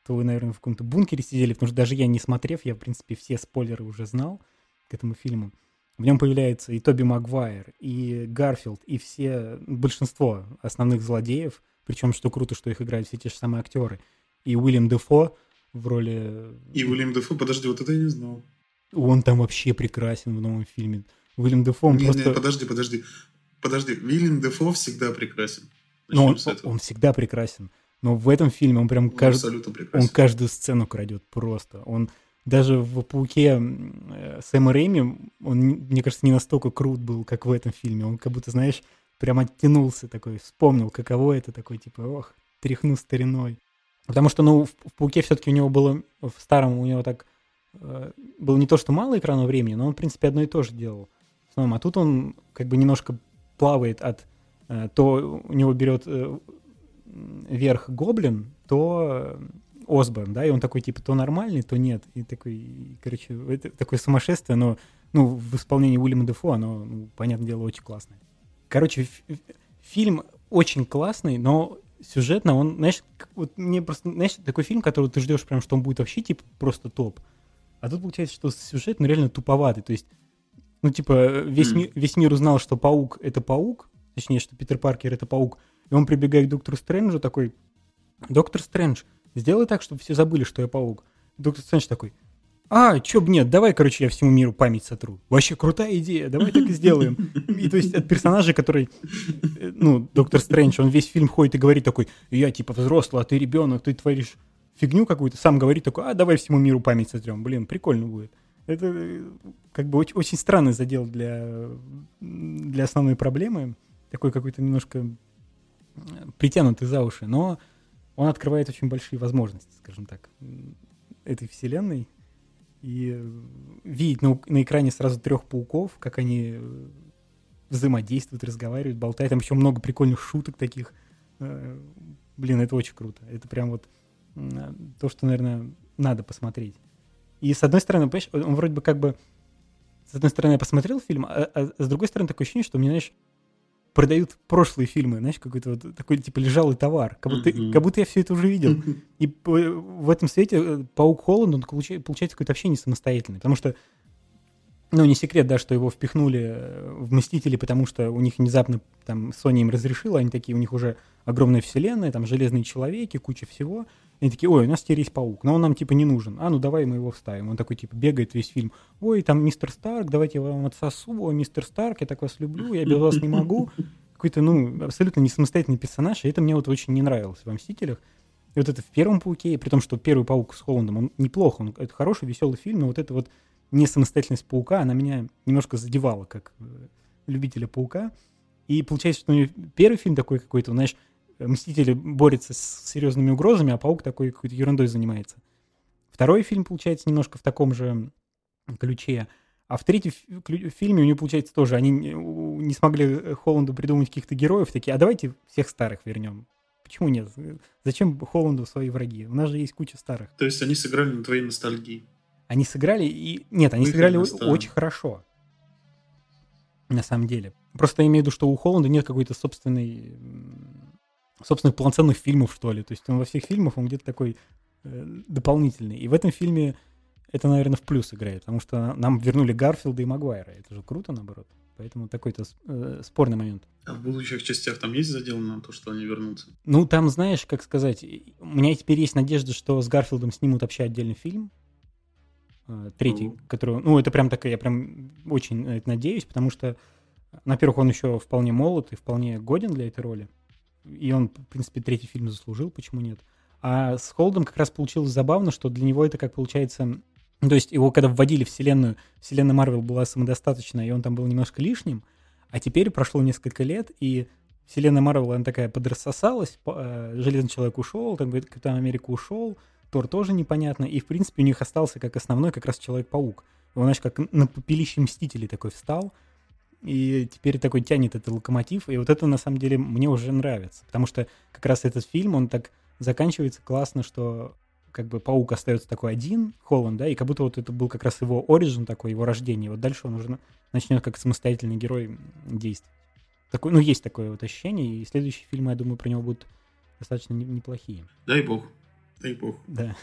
то вы, наверное, в каком-то бункере сидели, потому что даже я не смотрев, я, в принципе, все спойлеры уже знал к этому фильму. В нем появляется и Тоби Магуайр, и Гарфилд, и все, большинство основных злодеев, причем, что круто, что их играют все те же самые актеры. И Уильям Дефо в роли... И Уильям Дефо, подожди, вот это я не знал. Он там вообще прекрасен в новом фильме. Уильям Дефо, он не, просто... Не, подожди, подожди. Подожди, Уильям Дефо всегда прекрасен. Ну, он, он всегда прекрасен. Но в этом фильме он прям он кажд... он каждую сцену крадет просто. Он даже в «Пауке» э, Сэма Рэйми, он, мне кажется, не настолько крут был, как в этом фильме. Он как будто, знаешь, прям оттянулся такой, вспомнил, каково это, такой, типа, ох, тряхну стариной. Потому что, ну, в, в «Пауке» все-таки у него было, в старом у него так, э, было не то, что мало экранного времени, но он, в принципе, одно и то же делал. А тут он как бы немножко плавает от... Э, то у него берет э, верх Гоблин, то Осборн, да, и он такой, типа, то нормальный, то нет. И такой, короче, это такое сумасшествие, но ну, в исполнении Уильяма Дефо оно, ну, понятное дело, очень классное. Короче, фильм очень классный, но сюжетно он, знаешь, вот мне просто, знаешь, такой фильм, который ты ждешь прям, что он будет вообще, типа, просто топ. А тут получается, что сюжет, ну, реально туповатый. То есть, ну, типа, весь, mm. ми- весь мир узнал, что паук — это паук, точнее, что Питер Паркер — это паук, и он прибегает к доктору Стрэнджу такой, доктор Стрэндж, сделай так, чтобы все забыли, что я паук. Доктор Стрэндж такой, а, чё б нет, давай, короче, я всему миру память сотру. Вообще крутая идея, давай так и сделаем. И то есть от персонажа, который, э, ну, доктор Стрэндж, он весь фильм ходит и говорит такой, я типа взрослый, а ты ребенок, ты творишь фигню какую-то, сам говорит такой, а давай всему миру память сотрем. Блин, прикольно будет. Это э, как бы очень, очень странный задел для, для основной проблемы. Такой какой-то немножко э, притянутый за уши, но он открывает очень большие возможности, скажем так, этой вселенной и видеть на, на экране сразу трех пауков, как они э, взаимодействуют, разговаривают, болтают. Там еще много прикольных шуток таких. Э, блин, это очень круто. Это прям вот то, что, наверное, надо посмотреть. И с одной стороны, понимаешь, он вроде бы как бы... С одной стороны, я посмотрел фильм, а, а с другой стороны, такое ощущение, что мне, знаешь, продают прошлые фильмы, знаешь, какой-то вот такой, типа, лежалый товар. Как будто, mm-hmm. как будто я все это уже видел. Mm-hmm. И в этом свете э, Паук Холланд, он получает, получается какое-то вообще не самостоятельный. Потому что, ну, не секрет, да, что его впихнули э, в Мстители, потому что у них внезапно, там, Sony им разрешила, они такие, у них уже огромная вселенная, там, Железные Человеки, куча всего. Они такие, ой, у нас теперь есть паук, но он нам типа не нужен. А, ну давай мы его вставим. Он такой типа бегает весь фильм. Ой, там мистер Старк, давайте я вам отсосу. Ой, мистер Старк, я так вас люблю, я без вас не могу. Какой-то, ну, абсолютно не самостоятельный персонаж, и это мне вот очень не нравилось во «Мстителях». И вот это в первом «Пауке», при том, что первый «Паук» с Холландом, он неплохо, он, это хороший, веселый фильм, но вот эта вот не «Паука», она меня немножко задевала, как э, любителя «Паука». И получается, что первый фильм такой какой-то, знаешь, Мстители борются с серьезными угрозами, а Паук такой какой-то ерундой занимается. Второй фильм получается немножко в таком же ключе. А в третьем фильме у него получается тоже, они не смогли э, Холланду придумать каких-то героев, такие, а давайте всех старых вернем. Почему нет? Зачем Холланду свои враги? У нас же есть куча старых. То есть они сыграли на твоей ностальгии? Они сыграли и... Нет, они Выход сыграли очень хорошо. На самом деле. Просто я имею в виду, что у Холланда нет какой-то собственной собственных полноценных фильмов, что ли. То есть он во всех фильмах, он где-то такой э, дополнительный. И в этом фильме это, наверное, в плюс играет, потому что нам вернули Гарфилда и Магуайра. Это же круто, наоборот. Поэтому такой-то э, спорный момент. А в будущих частях там есть задел на то, что они вернутся? Ну, там, знаешь, как сказать, у меня теперь есть надежда, что с Гарфилдом снимут вообще отдельный фильм. Э, третий, ну. который... Ну, это прям такая, я прям очень на это надеюсь, потому что, во-первых, он еще вполне молод и вполне годен для этой роли и он, в принципе, третий фильм заслужил, почему нет. А с Холдом как раз получилось забавно, что для него это как получается... То есть его когда вводили в вселенную, вселенная Марвел была самодостаточная, и он там был немножко лишним, а теперь прошло несколько лет, и вселенная Марвел, она такая подрассосалась, э, Железный Человек ушел, там Капитан Америка ушел, Тор тоже непонятно, и, в принципе, у них остался как основной как раз Человек-паук. Он, знаешь, как на попелище Мстителей такой встал, и теперь такой тянет этот локомотив, и вот это на самом деле мне уже нравится, потому что как раз этот фильм, он так заканчивается классно, что как бы Паук остается такой один, Холланд, да, и как будто вот это был как раз его оригин такой, его рождение, вот дальше он уже начнет как самостоятельный герой действовать. Такой, ну, есть такое вот ощущение, и следующие фильмы, я думаю, про него будут достаточно неплохие. Дай бог, дай бог. Да.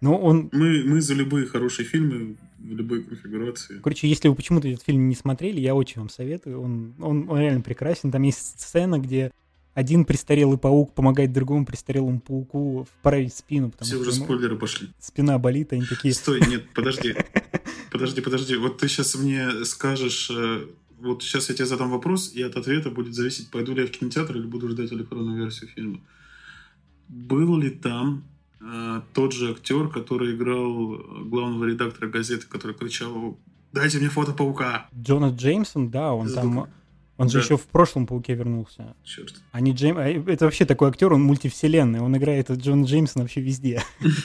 Но он... Мы, мы за любые хорошие фильмы в любой конфигурации. Короче, если вы почему-то этот фильм не смотрели, я очень вам советую. Он, он, он реально прекрасен. Там есть сцена, где один престарелый паук помогает другому престарелому пауку вправить спину. Потому Все уже спойлеры пошли. Спина болит, они такие... *laughs* Стой, нет, подожди. *laughs* Подожди, подожди. Вот ты сейчас мне скажешь... Э, вот сейчас я тебе задам вопрос, и от ответа будет зависеть, пойду ли я в кинотеатр или буду ждать электронную версию фильма. Был ли там тот же актер, который играл главного редактора газеты, который кричал «Дайте мне фото паука!» Джона Джеймсон, да, он Это там... Он да. же еще в прошлом Пауке вернулся. Черт. А не Джейм... А это вообще такой актер, он мультивселенный. Он играет Джон Джеймсон вообще везде. *laughs*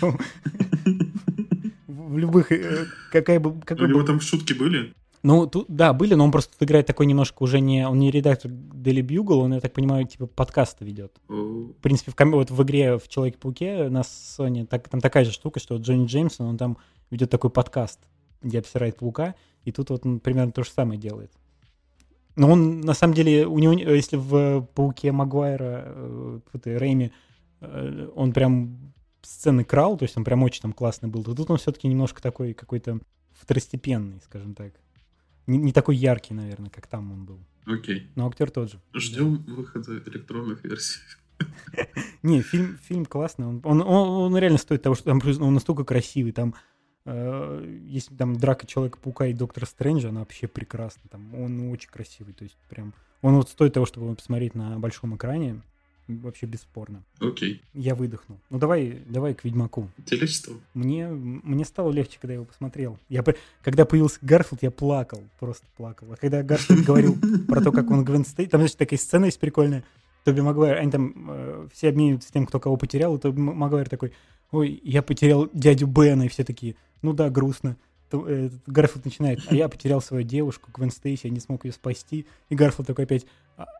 В любых... Э, какая бы... У него там шутки были? Ну, тут, да, были, но он просто тут играет такой немножко уже не... Он не редактор Daily Bugle, он, я так понимаю, типа подкаста ведет. В принципе, в, вот в игре в Человеке-пауке на Sony так, там такая же штука, что Джонни Джеймсон, он там ведет такой подкаст. где обсирает паука, и тут вот он примерно то же самое делает. Но он, на самом деле, у него, если в «Пауке» Магуайра, э, в этой Рэйме, э, он прям сцены крал, то есть он прям очень там классный был, то тут он все-таки немножко такой какой-то второстепенный, скажем так. Не, не такой яркий, наверное, как там он был. Окей. Но актер тот же. Ждем выхода электронных версий. *laughs* Не, фильм, фильм классный. Он, он, он, он реально стоит того, что там он настолько красивый. Там э, есть там драка Человека-паука и Доктора Стрэнджа, она вообще прекрасна. Там он очень красивый. То есть прям он вот стоит того, чтобы посмотреть на большом экране. Вообще бесспорно. Окей. Я выдохнул. Ну давай, давай к Ведьмаку. Стало? Мне, мне стало легче, когда я его посмотрел. Я, когда появился Гарфилд, я плакал, просто плакал. А когда Гарфилд говорил *laughs* про то, как он Гвен Стейси, там, значит, такая сцена есть прикольная. Тоби Магуайр, они там э, все обмениваются тем, кто кого потерял, и Тоби Магуайр такой, ой, я потерял дядю Бена, и все такие, ну да, грустно. Э, Гарфилд начинает, а я потерял свою девушку, Гвен Стейси, я не смог ее спасти. И Гарфилд такой опять,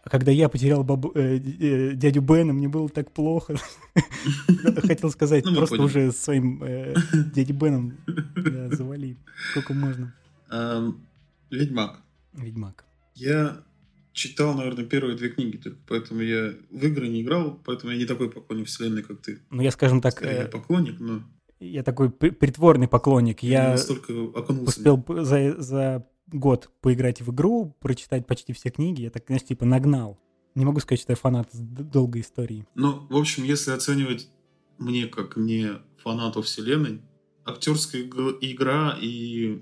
когда я потерял бабу, э, э, дядю Бена, мне было так плохо. *laughs* Хотел сказать, ну, просто уже своим э, *laughs* дядей Беном *laughs* завали. Сколько можно. Ведьмак. Ведьмак. Я читал, наверное, первые две книги, поэтому я в игры не играл, поэтому я не такой поклонник вселенной, как ты. Ну, я, скажем так... Я поклонник, но я такой притворный поклонник. Я, я успел за, за год поиграть в игру, прочитать почти все книги. Я так, знаешь, типа нагнал. Не могу сказать, что я фанат долгой истории. Ну, в общем, если оценивать мне, как не фанату вселенной, актерская игра и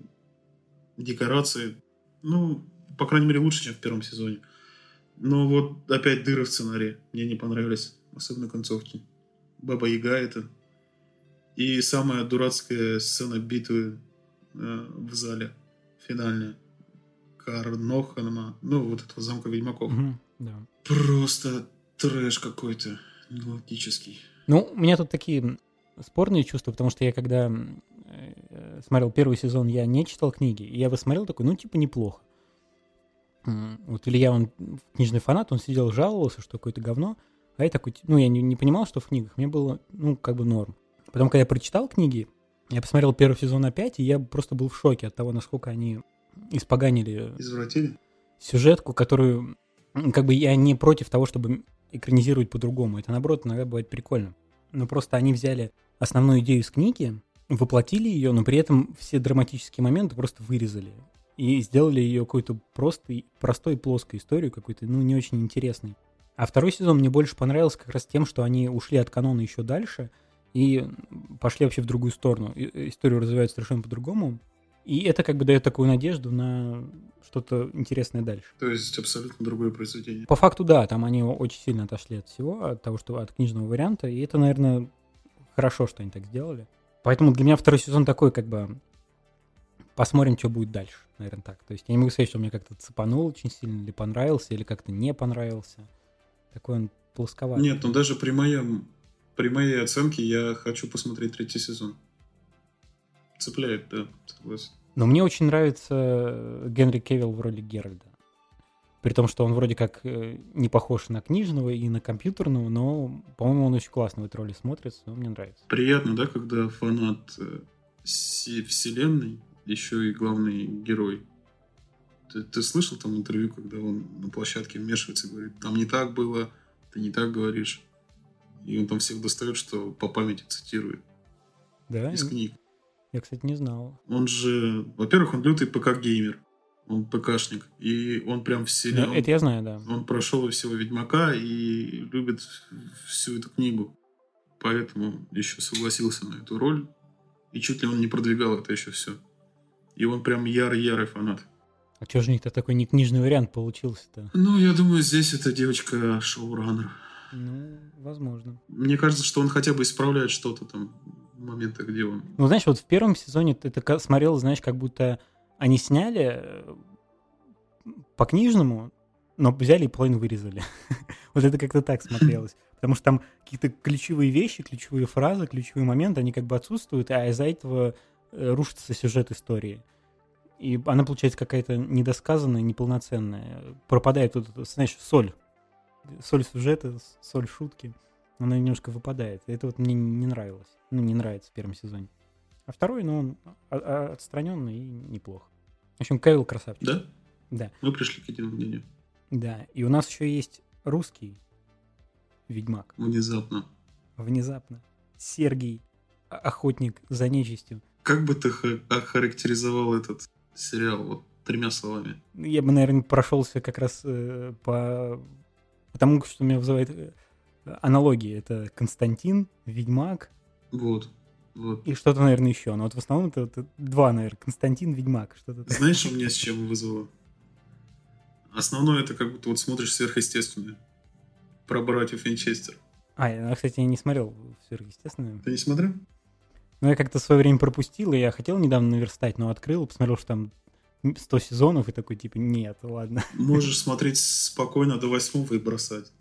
декорации, ну, по крайней мере, лучше, чем в первом сезоне. Но вот опять дыры в сценарии. Мне не понравились, особенно концовки. Баба Яга это и самая дурацкая сцена битвы э, в зале, финальная. Карноханма, ну, вот этого замка Ведьмаков. Угу, да. Просто трэш какой-то галактический. Ну, у меня тут такие спорные чувства, потому что я когда э, смотрел первый сезон, я не читал книги, и я его смотрел такой, ну, типа, неплохо. Вот Илья, он книжный фанат, он сидел, жаловался, что какое-то говно, а я такой, ну, я не, не понимал, что в книгах, мне было, ну, как бы норм. Потом, когда я прочитал книги, я посмотрел первый сезон опять, и я просто был в шоке от того, насколько они испоганили... Извратили? Сюжетку, которую... Как бы я не против того, чтобы экранизировать по-другому. Это, наоборот, иногда бывает прикольно. Но просто они взяли основную идею из книги, воплотили ее, но при этом все драматические моменты просто вырезали. И сделали ее какой-то простой, простой плоской историю, какой-то, ну, не очень интересной. А второй сезон мне больше понравился как раз тем, что они ушли от канона еще дальше — и пошли вообще в другую сторону. И, историю развивают совершенно по-другому. И это как бы дает такую надежду на что-то интересное дальше. То есть абсолютно другое произведение. По факту, да, там они очень сильно отошли от всего, от того, что от книжного варианта. И это, наверное, хорошо, что они так сделали. Поэтому для меня второй сезон такой, как бы, посмотрим, что будет дальше, наверное, так. То есть я не могу сказать, что мне как-то цепанул очень сильно, или понравился, или как-то не понравился. Такой он плосковатый. Нет, ну даже при моем при моей оценке я хочу посмотреть третий сезон. Цепляет, да, согласен. Но мне очень нравится Генри Кевилл в роли Геральда. При том, что он вроде как э, не похож на книжного и на компьютерного, но, по-моему, он очень классно в этой роли смотрится, но мне нравится. Приятно, да, когда фанат э, вселенной, еще и главный герой. Ты, ты слышал там интервью, когда он на площадке вмешивается и говорит, там не так было, ты не так говоришь. И он там всех достает, что по памяти цитирует. Да? Из книг. Я, кстати, не знал. Он же, во-первых, он лютый ПК-геймер. Он ПКшник. И он прям все... Да, это я знаю, да. Он прошел всего Ведьмака и любит всю эту книгу. Поэтому еще согласился на эту роль. И чуть ли он не продвигал это еще все. И он прям ярый-ярый фанат. А что же у них-то такой не книжный вариант получился-то? Ну, я думаю, здесь эта девочка шоураннер. Ну, возможно. Мне кажется, что он хотя бы исправляет что-то там в моментах, где он... Ну, знаешь, вот в первом сезоне ты это смотрел, знаешь, как будто они сняли э, по книжному, но взяли и половину вырезали. *laughs* вот это как-то так смотрелось. *laughs* Потому что там какие-то ключевые вещи, ключевые фразы, ключевые моменты, они как бы отсутствуют, а из-за этого э, рушится сюжет истории. И она получается какая-то недосказанная, неполноценная. Пропадает вот, знаешь, соль соль сюжета, соль шутки, она немножко выпадает. Это вот мне не нравилось. Ну, не нравится в первом сезоне. А второй, ну, он отстраненный и неплохо. В общем, Кевилл красавчик. Да? Да. Мы пришли к единому мнению. Да. И у нас еще есть русский Ведьмак. Внезапно. Внезапно. Сергий, о- охотник за нечистью. Как бы ты ха- охарактеризовал этот сериал вот тремя словами? Я бы, наверное, прошелся как раз э, по потому, что меня вызывает э, аналогии. Это Константин, Ведьмак Вот. Вот. и что-то, наверное, еще. Но вот в основном это, это два, наверное. Константин, Ведьмак. Что-то. Знаешь, что меня с чем вызвало? Основное это как будто вот смотришь сверхъестественное. Про братьев Винчестер. А, я, кстати, я не смотрел сверхъестественное. Ты не смотрел? Но я как-то в свое время пропустил, и я хотел недавно наверстать, но открыл, посмотрел, что там 100 сезонов, и такой, типа, нет, ладно. Можешь смотреть спокойно до восьмого и бросать.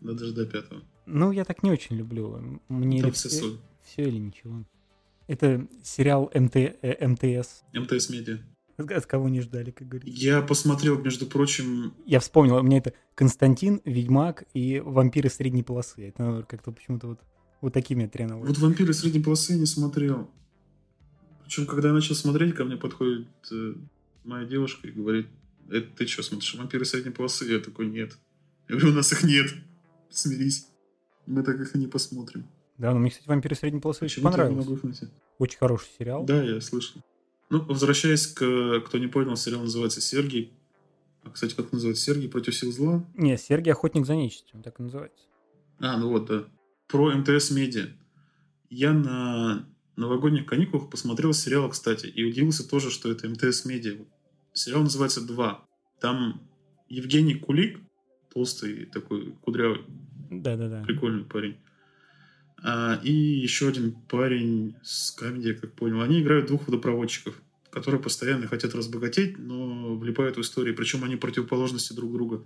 Да даже до пятого. Ну, я так не очень люблю. Мне Там все все, все или ничего. Это сериал МТ, э, МТС. МТС Медиа. От, от кого не ждали, как говорится. Я посмотрел, между прочим, Я вспомнил, у меня это Константин, Ведьмак и Вампиры средней полосы. Это как-то почему-то вот, вот такими аналогии. вот «Вампиры средней полосы» не смотрел. Причем, когда я начал смотреть, ко мне подходит э, моя девушка и говорит, это ты что, смотришь «Вампиры средней полосы»? Я такой, нет. Я говорю, у нас их нет. Смирись. Мы так их и не посмотрим. Да, но мне, кстати, Вампиры средней полосы очень найти. Очень хороший сериал. Да, я слышал. Ну, возвращаясь к, кто не понял, сериал называется «Сергий». А, кстати, как называется? «Сергий против сил зла»? Не, Сергей Охотник за нечистью, так и называется. А, ну вот, да. Про МТС Медиа. Я на новогодних каникулах посмотрел сериал, кстати, и удивился тоже, что это МТС Медиа. Сериал называется «Два». Там Евгений Кулик, толстый такой кудрявый, Да-да-да. прикольный парень. А, и еще один парень с камеди, я как понял. Они играют двух водопроводчиков, которые постоянно хотят разбогатеть, но влипают в истории. Причем они противоположности друг друга.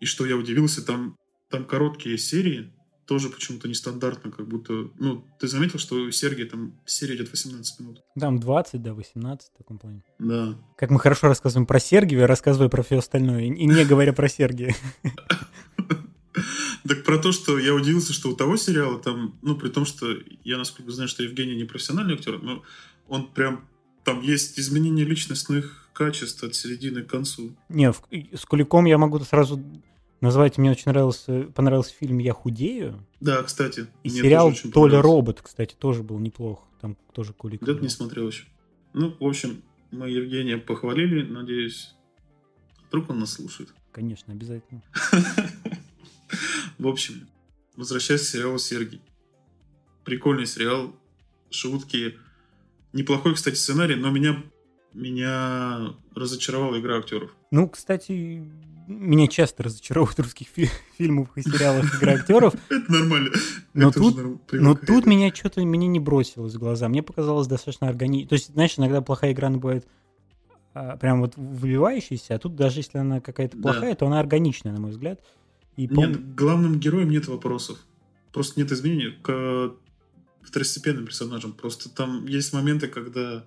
И что я удивился, там, там короткие серии, тоже почему-то нестандартно, как будто... Ну, ты заметил, что у Сергея там серия идет 18 минут? Там 20, да, 18 в таком плане. Да. Как мы хорошо рассказываем про Сергия, рассказывая про все остальное, и не говоря про Сергия. *laughs* Так про то, что я удивился, что у того сериала там, ну, при том, что я, насколько знаю, что Евгений не профессиональный актер, но он прям, там есть изменение личностных качеств от середины к концу. Не, с Куликом я могу сразу назвать, мне очень нравился, понравился фильм «Я худею», Да, кстати. и сериал «Толя робот», кстати, тоже был неплох, там тоже Кулик. Играл. не смотрел еще. Ну, в общем, мы Евгения похвалили, надеюсь, вдруг он нас слушает. Конечно, обязательно. В общем, возвращаясь к сериалу «Сергий». Прикольный сериал, шутки. Неплохой, кстати, сценарий, но меня, меня разочаровала игра актеров. Ну, кстати, меня часто разочаровывают в русских фи- фильмах и сериалах игра актеров, *laughs* Это нормально. Но Это тут- норм- но тут меня что-то мне не бросилось в глаза. Мне показалось достаточно органично. То есть, знаешь, иногда плохая игра она бывает а, прям вот выбивающаяся, а тут даже если она какая-то Да. плохая, то она органичная, на мой взгляд. И пом- Нет, главным героям нет вопросов. Просто нет изменений к второстепенным персонажам. Просто там есть моменты, когда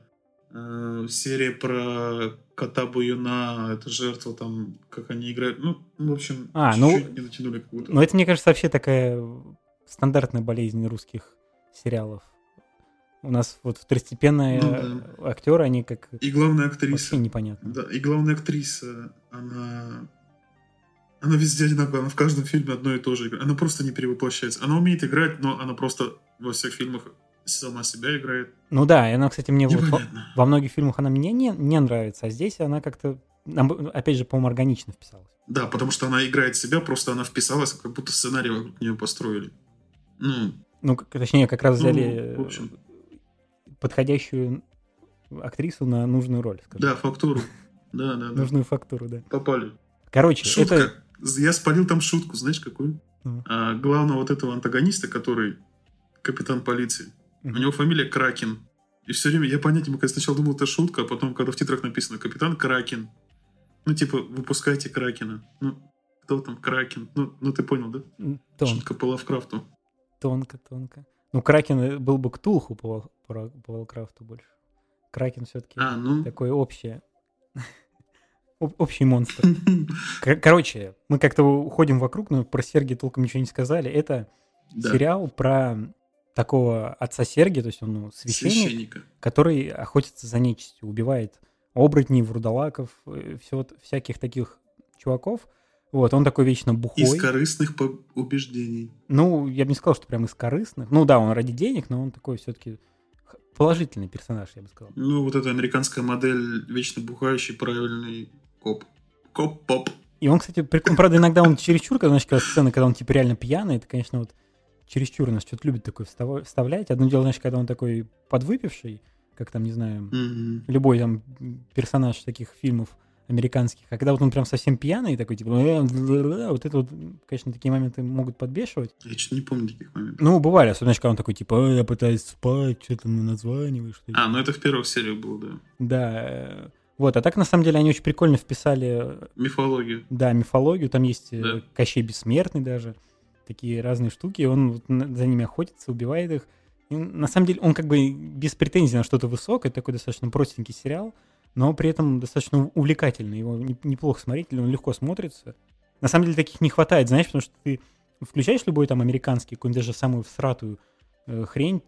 э, серия про кота Буюна, это жертва, там, как они играют. Ну, в общем, А, ну, чуть-чуть не дотянули как будто. Но это, мне кажется, вообще такая стандартная болезнь русских сериалов. У нас вот второстепенные Ну актеры, они как И главная вообще актриса. непонятно. Да, и главная актриса, она... Она везде одинаковая, она в каждом фильме одно и то же играет. Она просто не перевоплощается. Она умеет играть, но она просто во всех фильмах сама себя играет. Ну да, и она, кстати, мне вот во, во многих фильмах она мне не, не нравится, а здесь она как-то, опять же, по-моему, органично вписалась. Да, потому что она играет себя, просто она вписалась, как будто сценарий вокруг нее построили. Ну, Ну, точнее, как раз Ну, взяли в общем. э, подходящую актрису на нужную роль, скажем. да, фактуру. *laughs* Да, да, да. Нужную фактуру, да. Попали. Короче, Шутка. это... Я спалил там шутку, знаешь, какую? Ну. А, главного вот этого антагониста, который капитан полиции, у него фамилия Кракен. И все время я понять не мог. Я сначала думал, это шутка, а потом, когда в титрах написано «Капитан Кракен», ну, типа, выпускайте Кракена. Ну, кто там Кракен? Ну, ну ты понял, да? Тонко, Шутка по Лавкрафту. тонко, тонко. Ну, Кракен э, был бы Ктулху по, по, по Валкрафту больше. Кракен все-таки А, ну... такой общий... *laughs* об- Общий монстр. *laughs* Кор- Короче, мы как-то уходим вокруг, но про Сергия толком ничего не сказали. Это сериал про такого отца Сергия, то есть он ну, священник, Священника. который охотится за нечистью, убивает оборотней, вурдалаков, э, все вот всяких таких чуваков. Вот, он такой вечно бухой. Из корыстных убеждений. Ну, я бы не сказал, что прям из корыстных. Ну да, он ради денег, но он такой все-таки положительный персонаж, я бы сказал. Ну, вот эта американская модель вечно бухающий правильный коп. Коп-поп. И он, кстати, прикольно. Правда, иногда он чересчур, когда, значит, когда сцены, когда он типа реально пьяный, это, конечно, вот чересчур нас что-то любит такое встава- вставлять. Одно дело, значит, когда он такой подвыпивший, как там, не знаю, Мгм. любой там персонаж таких фильмов американских, а когда вот он прям совсем пьяный, такой типа, «Э, вот это вот, конечно, такие моменты могут подбешивать. Я что-то не помню таких моментов. Ну, бывали, особенно, когда он такой типа, «Э, я пытаюсь спать, что-то мне названиваешь. что-то». А, ну это в первых сериях было, да. Да, э, вот, а так, на самом деле, они очень прикольно вписали Мифология. Да, мифологию, там есть Да. Кощей Бессмертный даже, такие разные штуки, он вот за ними охотится, убивает их. И на самом деле он как бы без претензий на что-то высокое, такой достаточно простенький сериал, но при этом достаточно увлекательный, его не- неплохо смотреть, он легко смотрится. На самом деле таких не хватает, знаешь, потому что ты включаешь любой там американский, какую-нибудь даже самую всратую э, хрень,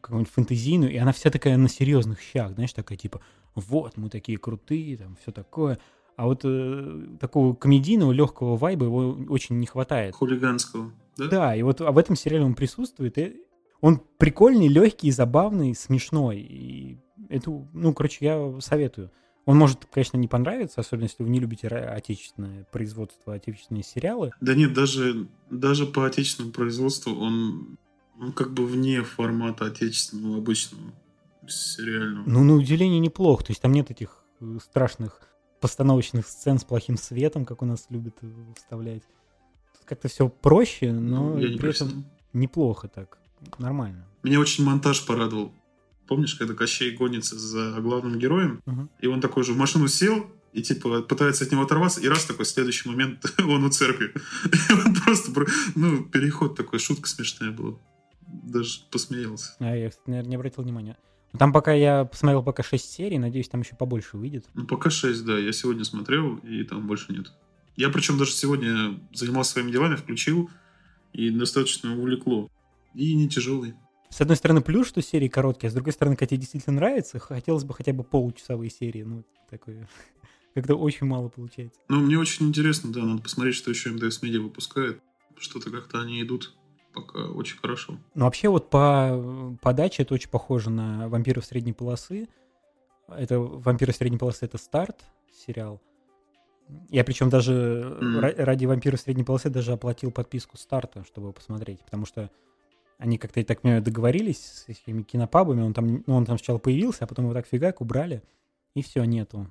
какую-нибудь фэнтезийную, и она вся такая на серьезных щах, знаешь, такая типа, вот, мы такие крутые, там, все такое. А вот э, такого комедийного, легкого вайба его очень не хватает. Хулиганского. Да? Да, и вот в этом сериале он присутствует, и он прикольный, легкий, забавный, смешной. И это, ну, короче, я советую. Он может, конечно, не понравиться, особенно если вы не любите отечественное производство, отечественные сериалы. Да нет, даже, даже по отечественному производству он, он как бы вне формата отечественного обычного сериального. Ну, на удивление, неплохо. То есть там нет этих э, страшных постановочных сцен с плохим светом, как у нас любят вставлять. Тут как-то все проще, но я не при этом профессионал. неплохо так. Нормально. Меня очень монтаж порадовал. Помнишь, когда Кощей гонится за главным героем, Мгм. и он такой же в машину сел, и типа пытается от него оторваться, и раз такой следующий момент *laughs* он у церкви. И он просто, про- ну, переход такой, шутка смешная была. Даже посмеялся. А я, наверное, не обратил внимания. Ну, Там пока я посмотрел пока 6 серий, надеюсь, там еще побольше выйдет. Ну, пока 6, да. Я сегодня смотрел, и там больше нет. Я причем даже сегодня занимался своими делами, включил, и достаточно увлекло. И не тяжелый. С одной стороны, плюс, что серии короткие, а с другой стороны, когда тебе действительно нравится, хотелось бы хотя бы получасовые серии. Ну, такое. *laughs* Как-то очень мало получается. Но мне очень интересно, да, надо посмотреть, что еще МДС Медиа выпускает. Что-то как-то они идут пока очень хорошо. Ну, вообще, вот по подаче это очень похоже на «Вампиров средней полосы». Это «Вампиры средней полосы» — это старт сериал. Я причем даже ра- ради «Вампиров средней полосы» даже оплатил подписку старта, чтобы посмотреть, потому что они как-то, я так понимаю, договорились с этими кинопабами, он там, ну, он там сначала появился, а потом его так фигак убрали, и все, нету.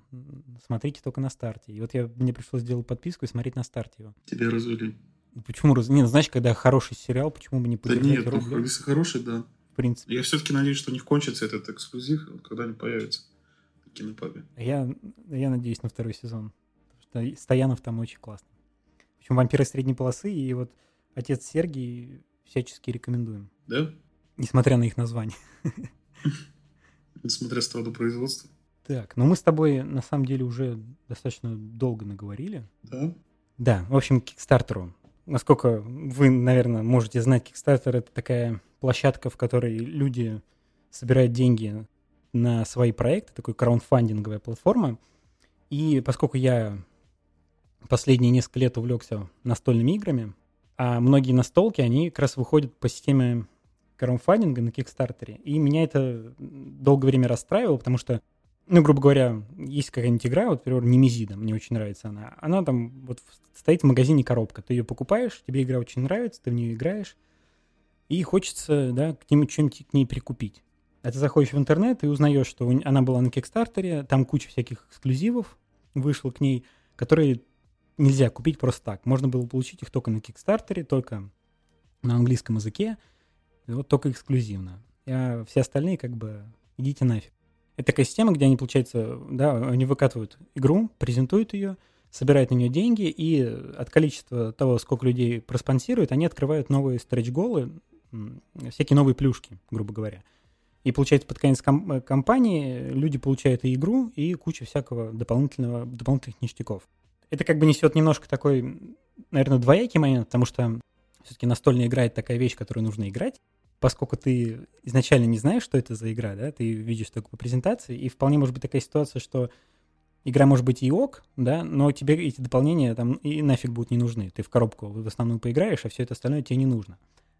Смотрите только на старте. И вот я, мне пришлось сделать подписку и смотреть на старте его. Тебя развели. Ну, Почему? раз- Не, ну, знаешь, когда хороший сериал, почему бы не Да поддержать нет, ну, рублем? если хороший, да. В принципе. Я все-таки надеюсь, что не кончится этот эксклюзив, когда-нибудь появится на кинопабе. Я, я надеюсь на второй сезон. Потому что Стоянов там очень классный. Причем вампиры средней полосы и вот отец Сергий всячески рекомендуем. Да? Несмотря на их название. *laughs* Несмотря страду производства. Так, ну мы с тобой на самом деле уже достаточно долго наговорили. Да? Да, в общем, к Кикстартеру. Насколько вы, наверное, можете знать, Кикстартер — это такая площадка, в которой люди собирают деньги на свои проекты, такой краундфандинговая платформа. И поскольку я последние несколько лет увлекся настольными играми, а многие настолки, они как раз выходят по системе краундфандинга на Кикстартере. И меня это долгое время расстраивало, потому что ну, грубо говоря, есть какая-нибудь игра, вот, например, Немезида, мне очень нравится она. Она там вот стоит в магазине коробка. Ты ее покупаешь, тебе игра очень нравится, ты в нее играешь, и хочется, да, к нему что-нибудь к ней прикупить. А ты заходишь в интернет и узнаешь, что она была на Кикстартере, там куча всяких эксклюзивов вышло к ней, которые нельзя купить просто так. Можно было получить их только на Кикстартере, только на английском языке, вот только эксклюзивно. А все остальные как бы идите нафиг. Это такая система, где они, получается, да, они выкатывают игру, презентуют ее, собирают на нее деньги, и от количества того, сколько людей проспонсируют, они открывают новые стретч-голы, всякие новые плюшки, грубо говоря. И получается, под конец кам- э, кампании люди получают и игру, и кучу всякого дополнительного, дополнительных ништяков. Это как бы несет немножко такой, наверное, двоякий момент, потому что все-таки настольная игра — это такая вещь, которую нужно играть. Поскольку ты изначально не знаешь, что это за игра, да, ты видишь только по презентации, и вполне может быть такая ситуация, что игра может быть и ок, да, но тебе эти дополнения там и нафиг будут не нужны. Ты в коробку в основном поиграешь, а все это остальное тебе не нужно.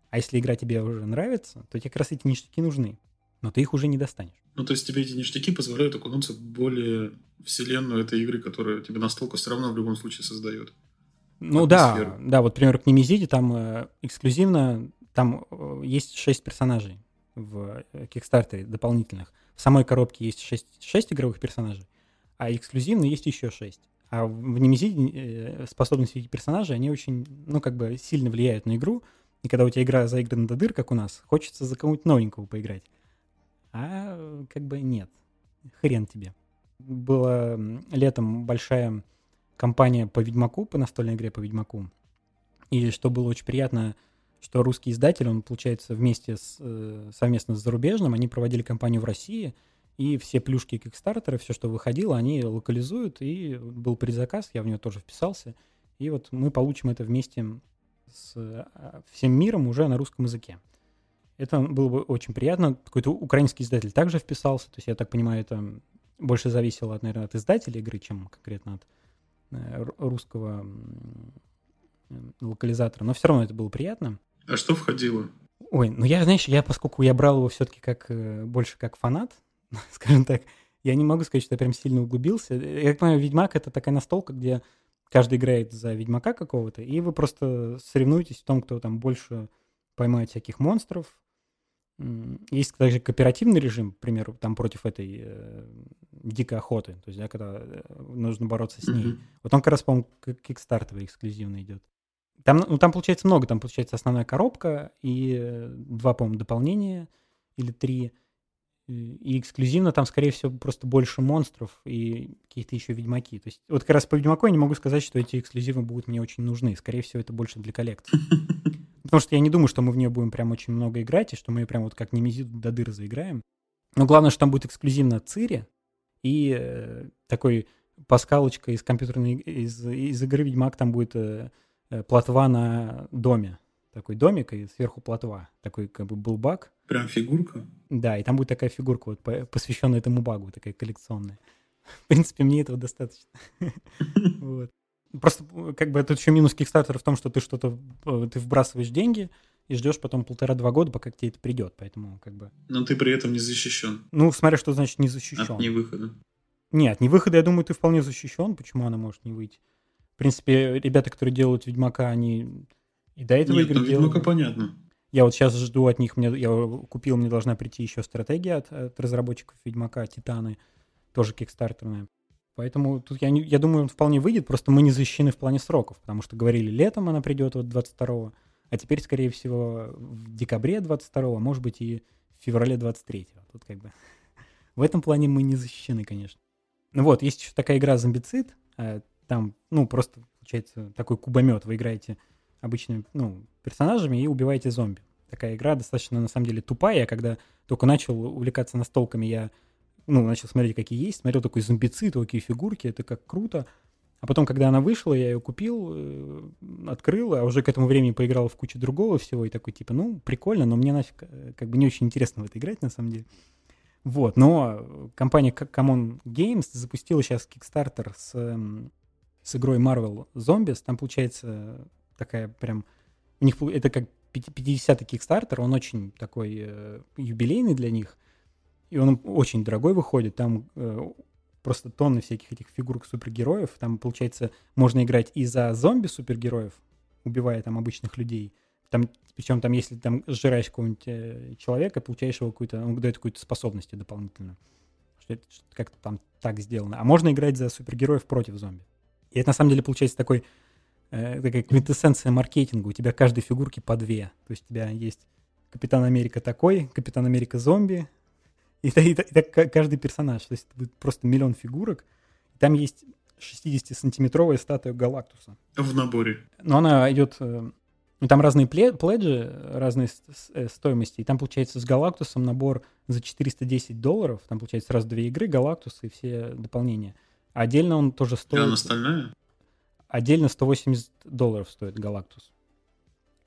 А если игра тебе уже нравится, то тебе как раз эти ништяки нужны, но ты их уже не достанешь. Ну, то есть тебе эти ништяки позволяют окунуться в более вселенную этой игры, которая тебе настолько все равно в любом случае создает. Ну атмосферу. да, да, вот, например, к Немезиде там э, эксклюзивно, там э, есть 6 персонажей в Кикстартере дополнительных. В самой коробке есть 6, 6 игровых персонажей, а эксклюзивно есть еще 6. А в Немезиде э, способности персонажей, они очень, ну, как бы сильно влияют на игру, и когда у тебя игра заиграна до дыр, как у нас, хочется за кого-нибудь новенького поиграть. А как бы нет. Хрен тебе. Была летом большая компания по Ведьмаку, по настольной игре по Ведьмаку. И что было очень приятно, что русский издатель, он, получается, вместе с, э, совместно с зарубежным, они проводили кампанию в России, и все плюшки Кикстартера, все, что выходило, они локализуют, и был предзаказ, я в него тоже вписался, и вот мы получим это вместе с а, всем миром уже на русском языке. Это было бы очень приятно. Какой-то украинский издатель также вписался, то есть я так понимаю, это больше зависело, от, наверное, от издателя игры, чем конкретно от Э, русского локализатора, но все равно это было приятно. А что входило? Ой, ну я, знаешь, я, поскольку я брал его все-таки как э, больше как фанат, *laughs* скажем так, я не могу сказать, что я прям сильно углубился. Я так понимаю, Ведьмак — это такая настолка, где каждый играет за Ведьмака какого-то, и вы просто соревнуетесь в том, кто там больше поймает всяких монстров, есть также кооперативный режим, к примеру, там против этой э, дикой охоты, то есть, да, когда э, нужно бороться с ней. Mm-hmm. Вот он как раз, по-моему, кикстартовый эксклюзивно идет. Там, ну, там получается много, там получается основная коробка и э, два, по-моему, дополнения или три. И эксклюзивно там, скорее всего, просто больше монстров и какие-то еще ведьмаки. То есть вот как раз по ведьмаку я не могу сказать, что эти эксклюзивы будут мне очень нужны. Скорее всего, это больше для коллекции. *laughs* Потому что я не думаю, что мы в нее будем прям очень много играть, и что мы ее прям вот как немезиду до дыр заиграем. Но главное, что там будет эксклюзивно Цири и э, такой паскалочка из компьютерной из, из игры Ведьмак там будет э, э, плотва на доме. Такой домик и сверху плотва. Такой как бы был баг. Прям фигурка? Да, и там будет такая фигурка, вот, посвященная этому багу, такая коллекционная. *laughs* В принципе, мне этого достаточно. *laughs* Вот. Просто как бы тут еще минус Kickstarter в том, что ты что-то, э, ты вбрасываешь деньги и ждешь потом полтора-два года, пока к тебе это придет, поэтому как бы... Но ты при этом не защищен. Ну, смотря что значит не защищен. От невыхода. Нет, не выхода, я думаю, ты вполне защищен. Почему она может не выйти? В принципе, ребята, которые делают Ведьмака, они и до этого Нет, игры делали. Ведьмака понятно. Я вот сейчас жду от них, мне, я купил, мне должна прийти еще стратегия от, от разработчиков Ведьмака, Титаны, тоже кикстартерная. Поэтому тут я, не, я думаю, он вполне выйдет, просто мы не защищены в плане сроков, потому что говорили, летом она придет вот 22-го, а теперь, скорее всего, в декабре 22-го, а может быть и в феврале 23-го. Тут как бы *laughs* в этом плане мы не защищены, конечно. Ну вот, есть еще такая игра «Зомбицид», а там, ну, просто, получается, такой кубомет. Вы играете обычными, ну, персонажами и убиваете зомби. Такая игра достаточно, на самом деле, тупая. Я когда только начал увлекаться настолками, я ну, начал смотреть, какие есть, смотрел такой зомбицид, такие фигурки, это как круто. А потом, когда она вышла, я ее купил, э, открыл, а уже к этому времени поиграл в кучу другого всего, и такой, типа, ну, прикольно, но мне нафиг э, как бы не очень интересно в это играть, на самом деле. Вот, но компания Common Games запустила сейчас Kickstarter с, эм, с игрой Marvel Zombies. Там получается такая прям... У них это как 50-й Kickstarter, он очень такой э, юбилейный для них. И он очень дорогой выходит. Там э, просто тонны всяких этих фигурок супергероев. Там, получается, можно играть и за зомби-супергероев, убивая там обычных людей. Там, причем там, если там сжираешь какого-нибудь э, человека, получаешь его какую-то, он дает какую-то способность дополнительно. Что это как-то там так сделано. А можно играть за супергероев против зомби. И это на самом деле получается такой, э, такая квинтэссенция маркетинга. У тебя каждой фигурки по две. То есть у тебя есть Капитан Америка такой, Капитан Америка зомби, и, и, и, так каждый персонаж. То есть это будет просто миллион фигурок. Там есть 60-сантиметровая статуя Галактуса. В наборе. Но она идет... Э, ну, там разные пледжи, разные э, стоимости. И там, получается, с Галактусом набор за 410 долларов. Там, получается, раз две игры, Галактус и все дополнения. Отдельно он тоже стоит... И она остальная? Отдельно 180 долларов стоит Галактус.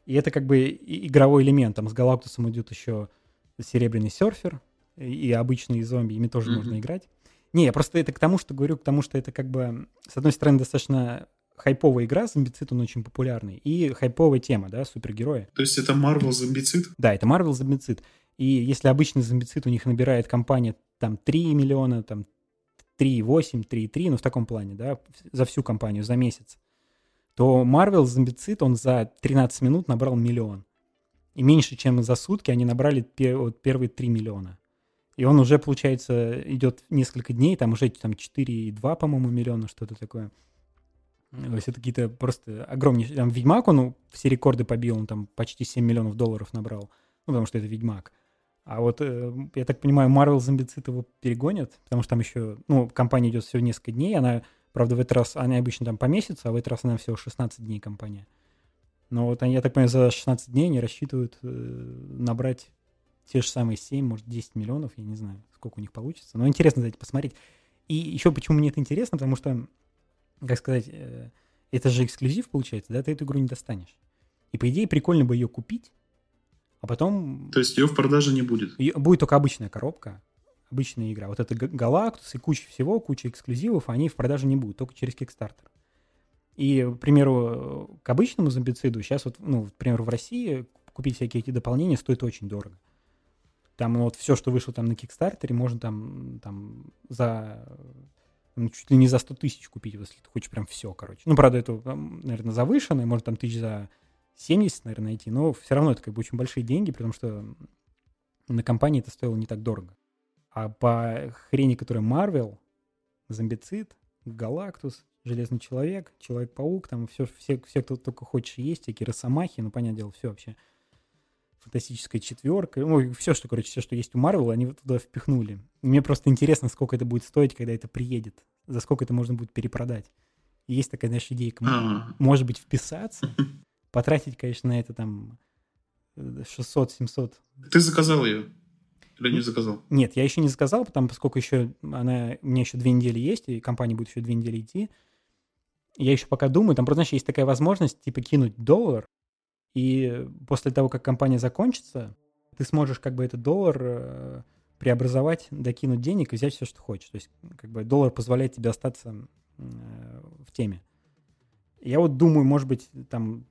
И это как бы игровой элемент. Там с Галактусом идет еще серебряный серфер и обычные зомби, ими тоже mm-hmm. можно играть. Не, я просто это к тому, что говорю, к тому, что это как бы, с одной стороны, достаточно хайповая игра, зомбицид, он очень популярный, и хайповая тема, да, супергерои. То есть это Marvel зомбицид? Да, это Marvel зомбицид. И если обычный зомбицид у них набирает компания там 3 миллиона, там 3,8, 3,3, ну в таком плане, да, за всю компанию, за месяц, то Marvel зомбицид, он за 13 минут набрал миллион. И меньше, чем за сутки они набрали первые 3 миллиона. И он уже, получается, идет несколько дней, там уже там 4,2, по-моему, миллиона, что-то такое. То есть это какие-то просто огромнейшие... Там Ведьмак, он все рекорды побил, он там почти 7 миллионов долларов набрал. Ну, потому что это Ведьмак. А вот, э, я так понимаю, Marvel Зомбицид его перегонят, потому что там еще, ну, компания идет всего несколько дней, она, правда, в этот раз, она обычно там по месяцу, а в этот раз она всего 16 дней компания. Но вот они, я так понимаю, за 16 дней они рассчитывают э, набрать те же самые 7, может, 10 миллионов, я не знаю, сколько у них получится. Но интересно, кстати, посмотреть. И еще почему мне это интересно, потому что как сказать, э, это же эксклюзив получается, да, ты эту игру не достанешь. И по идее прикольно бы ее купить, а потом... То есть ее в продаже не будет? Будет только обычная коробка, обычная игра. Вот это Галактус и куча всего, куча эксклюзивов, они в продаже не будут, только через Kickstarter. И, к примеру, к обычному зомбициду сейчас вот, ну, к примеру, в России купить всякие эти дополнения стоит очень дорого. Там вот все, что вышло там на Кикстартере, можно там, там за ну, чуть ли не за 100 тысяч купить, если ты хочешь прям все, короче. Ну, правда, это, наверное, завышенное, может, там тысяч за 70, наверное, найти, но все равно это как бы очень большие деньги, потому что на компании это стоило не так дорого. А по хрени, которая Marvel, Зомбицид, Галактус, Железный Человек, Человек-паук, там все, все, все, кто только хочешь есть, всякие Росомахи, ну, понятное дело, все вообще фантастическая четверка, ну, все, что, короче, все, что есть у Марвел, они туда впихнули. И мне просто интересно, сколько это будет стоить, когда это приедет, за сколько это можно будет перепродать. И есть такая, знаешь, идейка, может быть, вписаться, *laughs* потратить, конечно, на это там 600-700. Ты заказал ее? Или не заказал? Нет, я еще не заказал, потому поскольку еще она, у меня еще две недели есть, и компания будет еще две недели идти. Я еще пока думаю, там просто, знаешь, есть такая возможность, типа, кинуть доллар, и после того, как компания закончится, ты сможешь как бы этот доллар э, преобразовать, докинуть денег и взять все, что хочешь. То есть как бы доллар позволяет тебе остаться э, в теме. Я вот думаю, может быть, там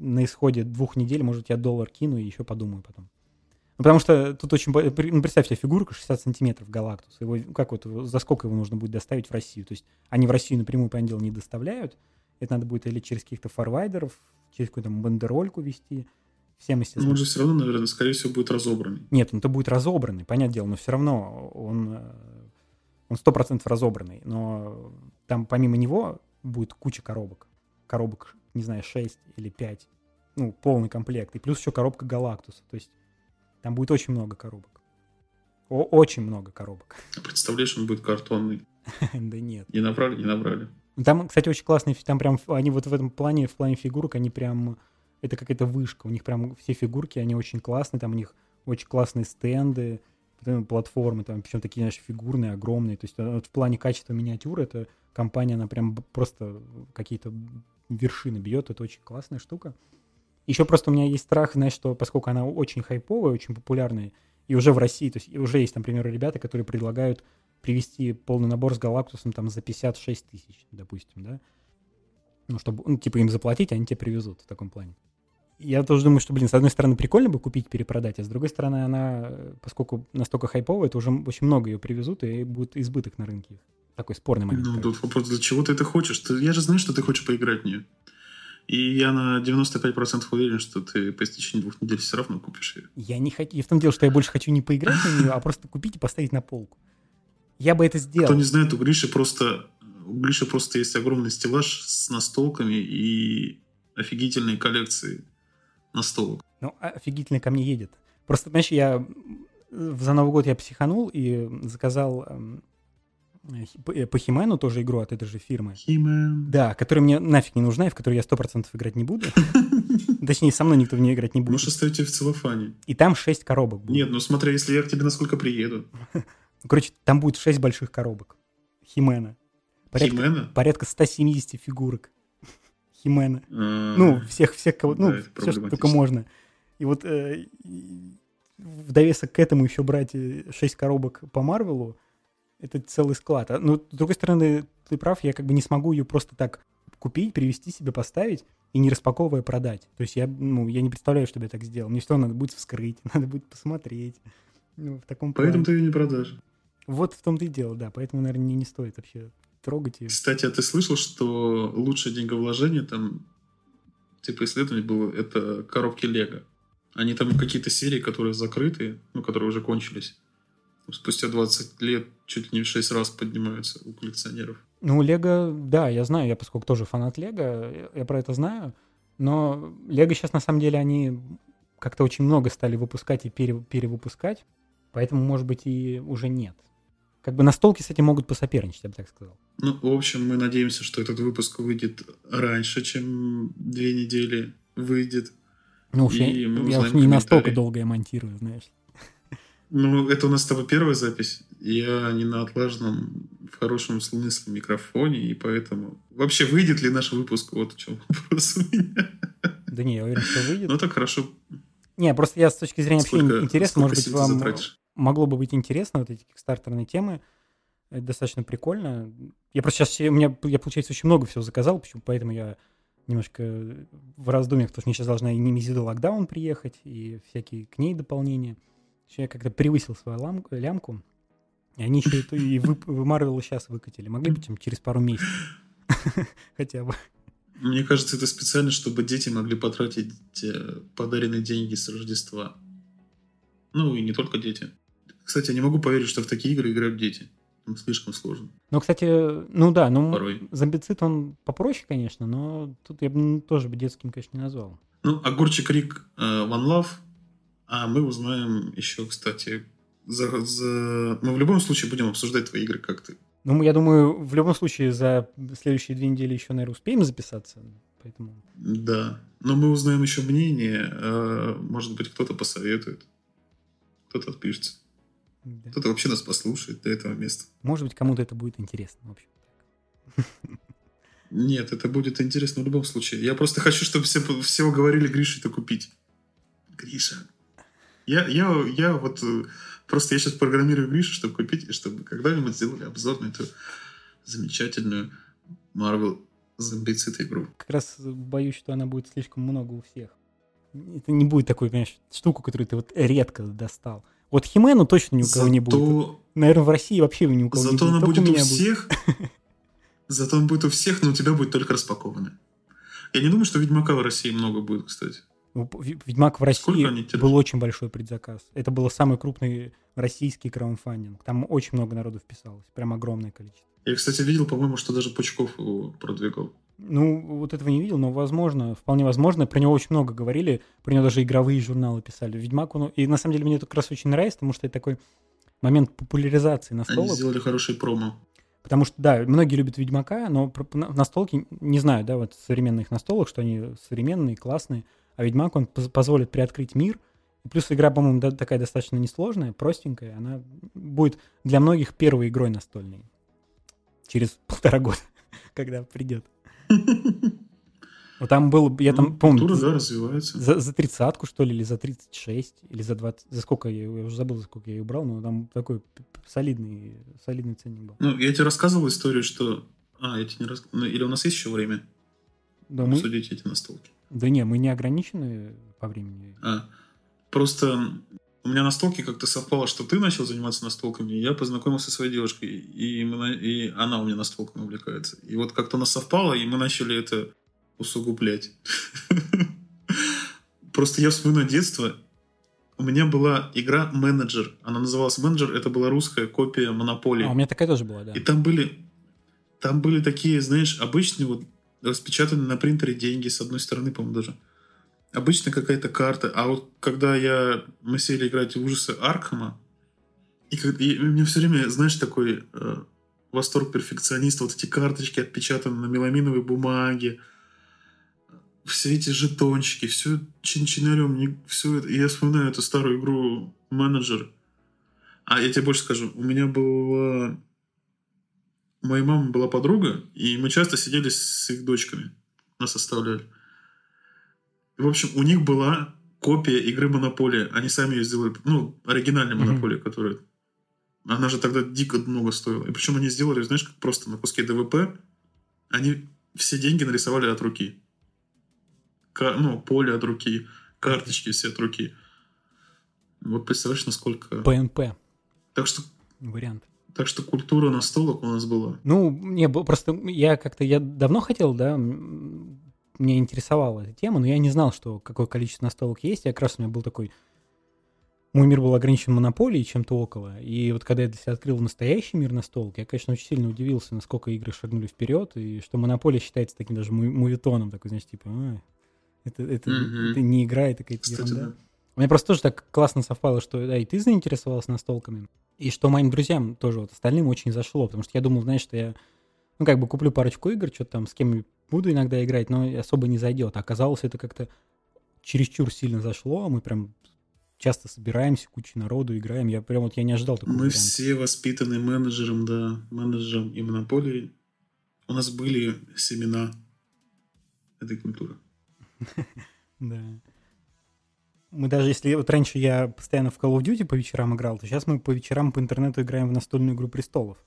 на исходе двух недель, может, я доллар кину и еще подумаю потом. Ну, потому что тут очень... Ну, представь себе, фигурка 60 сантиметров Галактус. Его, как вот, за сколько его нужно будет доставить в Россию? То есть они в Россию напрямую, понятное дело, не доставляют. Это надо будет или через каких-то форвайдеров, через какую-то бандерольку вести. Всем, естественно. Но он же все равно, наверное, скорее всего, будет разобранный. Нет, он ну, то будет разобранный, понятное дело, но все равно он э, он сто процентов разобранный. Но там помимо него будет куча коробок. Коробок, не знаю, 6 или 5. Ну, полный комплект. И плюс еще коробка Галактуса. То есть там будет очень много коробок. О очень много коробок. *laughs* Представляешь, он будет картонный. Да нет. Не набрали, не набрали. Там, кстати, очень классные, там прям, они вот в этом плане, в плане фигурок, они прям, это какая-то вышка, у них прям все фигурки, они очень классные, там у них очень классные стенды, платформы, там, причем такие, знаешь, фигурные, огромные, то есть э, вот в плане качества миниатюры, эта компания, она прям просто какие-то вершины бьет, это очень классная штука. Еще просто у меня есть страх, знаешь, что поскольку она очень хайповая, очень популярная, и уже в России, то есть уже есть, например, ребята, которые предлагают привезти полный набор с Галактусом там за 56 тысяч, допустим, да? Ну, чтобы, ну, типа, им заплатить, они тебе привезут в таком плане. Я тоже думаю, что, блин, с одной стороны, прикольно бы купить, перепродать, а с другой стороны, она, поскольку настолько хайповая, то уже очень много ее привезут, и будет избыток на рынке. Такой спорный момент. Ну, тут вопрос, для чего ты это хочешь? Ты, я же знаю, что ты хочешь поиграть в нее. И я на 95% уверен, что ты по истечении двух недель все равно купишь ее. Я не хочу... И в том дело, что я больше хочу не поиграть на нее, а просто купить и поставить на полку. Я бы это сделал. Кто не знает, у Гриши просто, у Гриши просто есть огромный стеллаж с настолками и офигительные коллекции настолок. Ну, офигительно ко мне едет. Просто, знаешь, я за Новый год я психанул и заказал эм, э, по Химену тоже игру от этой же фирмы. Химен. Да, которая мне нафиг не нужна и в которую я сто процентов играть не буду. *laughs* Точнее, со мной никто в нее играть не будет. Можешь оставить ее в целлофане. И там шесть коробок будет. Нет, ну смотри, если я к тебе насколько приеду. *laughs* Короче, там будет 6 больших коробок. Химена. Порядка, Химена? Порядка 170 фигурок. *laughs* Химена. А, Ну, всех, всех кого, ну, все, что только можно. И вот э, в довесок к этому еще брать э, 6 коробок по Марвелу, это целый склад. А, Ну, с другой стороны, ты прав, я как бы не смогу ее просто так купить, привезти себе, поставить и не распаковывая продать. То есть я, ну, я не представляю, чтобы я так сделал. Мне все надо будет вскрыть, *laughs* надо будет посмотреть. Ну, в таком плане. Поэтому ты ее не продашь. Вот в том-то и дело, да. Поэтому, наверное, мне не стоит вообще трогать ее. Кстати, а ты слышал, что лучшее деньговложение там, типа исследование было, это коробки Лего. Они там какие-то серии, которые закрыты, ну, которые уже кончились. Спустя 20 лет чуть ли не в 6 раз поднимаются у коллекционеров. Ну, Лего, да, я знаю, я поскольку тоже фанат Лего, я- про это знаю, но Лего сейчас на самом деле они как-то очень много стали выпускать и пере- перевыпускать, поэтому, может быть, и уже нет. Как бы настолки с этим могут посоперничать, я бы так сказал. Ну, в общем, мы надеемся, что этот выпуск выйдет раньше, чем две недели выйдет. Ну уж И я, я уж не настолько долго я монтирую, знаешь. Ну, это у нас с тобой первая запись. Я не на отлаженном, в хорошем смысле микрофоне, и поэтому... Вообще, выйдет ли наш выпуск? Вот в чем вопрос у меня. Да не, я уверен, что выйдет. Ну, так хорошо. Не, просто я с точки зрения вообще Сколько- интересно, сколько может быть, вам затратишь? могло бы быть интересно, вот эти кикстартерные темы. Это достаточно прикольно. Я просто сейчас, у меня, я, получается, очень много всего заказал, почему, поэтому я немножко в раздумьях, потому что мне сейчас должна и Немезида локдаун приехать, и всякие к ней дополнения. Еще я как-то превысил свою лам- лямку, и они еще это и вы, Marvel сейчас выкатили. Могли бы там через пару месяцев *laughs* хотя бы. Мне кажется, это специально, чтобы дети могли потратить э, подаренные деньги с Рождества. Ну, и не только дети. Кстати, я не могу поверить, что в такие игры играют дети. Там слишком сложно. Ну, кстати, ну да, ну Порой. зомбицид он попроще, конечно, но тут я бы тоже бы детским, конечно, не назвал. Ну, огурчик Рик э, One Love. А мы узнаем еще, кстати, за, за... мы в любом случае будем обсуждать твои игры как ты. Ну, я думаю, в любом случае за следующие две недели еще, наверное, успеем записаться. Поэтому Да. Но мы узнаем еще мнение. э, может быть, кто-то посоветует. Кто-то отпишется. да. Кто-то вообще нас послушает до этого места. может быть, кому-то это будет интересно. В общем. Нет, это будет интересно в любом случае. Я просто хочу, чтобы все, все говорили Грише это купить. Гриша. Я, я, я вот э, просто я сейчас программирую Гришу, чтобы купить, и чтобы когда-нибудь сделали обзор на эту замечательную Marvel зомбицид игру. Как раз боюсь, что она будет слишком много у всех. Это не будет такой, понимаешь, штуку, которую ты вот редко достал. Вот Химену точно ни у кого не будет. Зато, Наверное, в России вообще ни у кого не зато будет. она Только будет у меня всех. *laughs* Зато он будет у всех, но у тебя будет только распакованная. Я не думаю, что Ведьмака в России много будет, кстати. Ну, Ведьмак в они России был очень большой предзаказ. Это был самый крупный российский краудфандинг. Там очень много народу вписалось. Прям огромное количество. Я, кстати, видел, по-моему, что даже Пучков его продвигал. Ну, вот этого не видел, но возможно, вполне возможно. Про него очень много говорили, про него даже игровые журналы писали. Ведьмак, он... И на самом деле мне это как раз очень нравится, потому что это такой момент популяризации Они настолок. сделали хороший промо. Потому что, да, многие любят Ведьмака, но настолки, не знаю, да, вот современных настолок, что они современные, классные, а Ведьмак, он поз- позволит приоткрыть мир, и плюс игра, по-моему, да- такая достаточно несложная, простенькая, она будет для многих первой игрой настольной. Через *laughs* полтора года, когда придет. Вот там был, я там Ну, помню, Культура, за- да, развивается. за, за тридцатку, что ли, или за 36, или за 20, за сколько я, я уже забыл, за сколько я ее брал, но там такой солидный, солидный ценник был. Ну, я тебе рассказывал историю, что... А, я тебе не рас... ну, или у нас есть еще время Да, мы, обсудить эти настолки? Да не, мы не ограничены по времени. А, просто у меня настолки как-то совпало, что ты начал заниматься настолками, и я познакомился со своей девушкой, и, мы и она у меня настолками увлекается. И вот как-то нас совпало, и мы начали это усугублять. *laughs* Просто я вспоминаю детство. У меня была игра «Менеджер». Она называлась «Менеджер». Это была русская копия «Монополии». А, у меня такая тоже была, да. И там были, там были такие, знаешь, обычные вот распечатанные на принтере деньги, с одной стороны, по-моему, даже. Обычно какая-то карта. А вот когда я, мы сели играть в ужасы Аркхема, и, как- и у меня все время, знаешь, такой э, восторг перфекциониста, вот эти карточки отпечатаны на меламиновой бумаге, все эти жетончики, все чин-чинарем, все это. И я вспоминаю эту старую игру «Менеджер». А я тебе больше скажу, у меня была... Моей мамы была подруга, и мы часто сидели с их дочками. нас оставляли. В общем, у них была копия игры Монополия. Они сами ее сделали. Ну, оригинальная Монополия, mm-hmm. которая... Она же тогда дико много стоила. И причем они сделали, знаешь, как просто на куске ДВП. Они все деньги нарисовали от руки. К... Ну, поле от руки, карточки все от руки. Вот представляешь, насколько... ПНП. Так что... Вариант. Так что культура настолок у нас была. Ну, не, просто я как-то, я давно хотел, да, меня интересовала эта тема, но я не знал, что какое количество настолок есть. Я как раз у меня был такой... Мой мир был ограничен монополией чем-то около. И вот когда я для себя открыл настоящий мир настолок, я, конечно, очень сильно удивился, насколько игры шагнули вперед, и что монополия считается таким даже мувитоном, такой, знаешь, типа, а, это, это, mm-hmm. это не игра, это какая-то ерунда. Да. У меня просто тоже так классно совпало, что да, и ты заинтересовался настолками, и что моим друзьям тоже вот остальным очень зашло, потому что я думал, знаешь, что я, ну, как бы куплю парочку игр, что-то там с кем буду иногда играть, но особо не зайдет. А оказалось, это как-то чересчур сильно зашло, мы прям часто собираемся, куча народу играем. Я прям вот я не ожидал такого. Мы варианта. все воспитаны менеджером, да, менеджером и монополией. У нас были семена этой культуры. *laughs* Да. Мы даже если... Вот раньше я постоянно в Call of Duty по вечерам играл, то сейчас мы по вечерам по интернету играем в настольную игру престолов.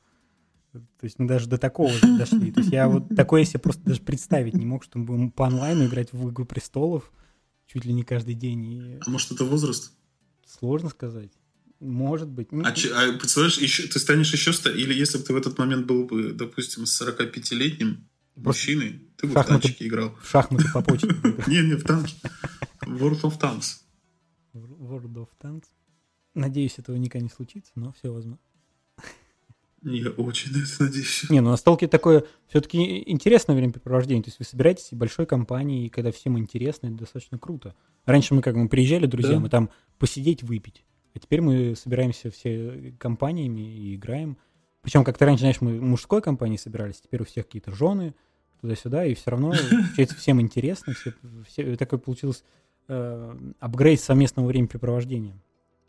То есть мы даже до такого дошли. То есть я вот такое себе просто даже представить не мог, что мы будем по онлайну играть в «Игру престолов» чуть ли не каждый день. И... А может, это возраст? Сложно сказать. Может быть. А, че, а представляешь, еще, ты станешь еще... Или если бы ты в этот момент был бы, допустим, 45-летним мужчиной, ты бы в танчики играл. В шахматы по почте. *laughs* Не, не, в танки. World of Tanks. World of Tanks. Надеюсь, этого никогда не случится, но все возможно. Я очень на это надеюсь. Не, ну настолки такое все-таки интересное времяпрепровождение. То есть вы собираетесь в большой компании, и когда всем интересно, это достаточно круто. Раньше мы как мы приезжали друзьям, да. и там посидеть, выпить. А теперь мы собираемся все компаниями и играем. Причем как-то раньше, знаешь, мы в мужской компании собирались, теперь у всех какие-то жены, туда-сюда, и все равно *laughs* получается всем интересно. Все, все, такой получилось э, апгрейд совместного времяпрепровождения.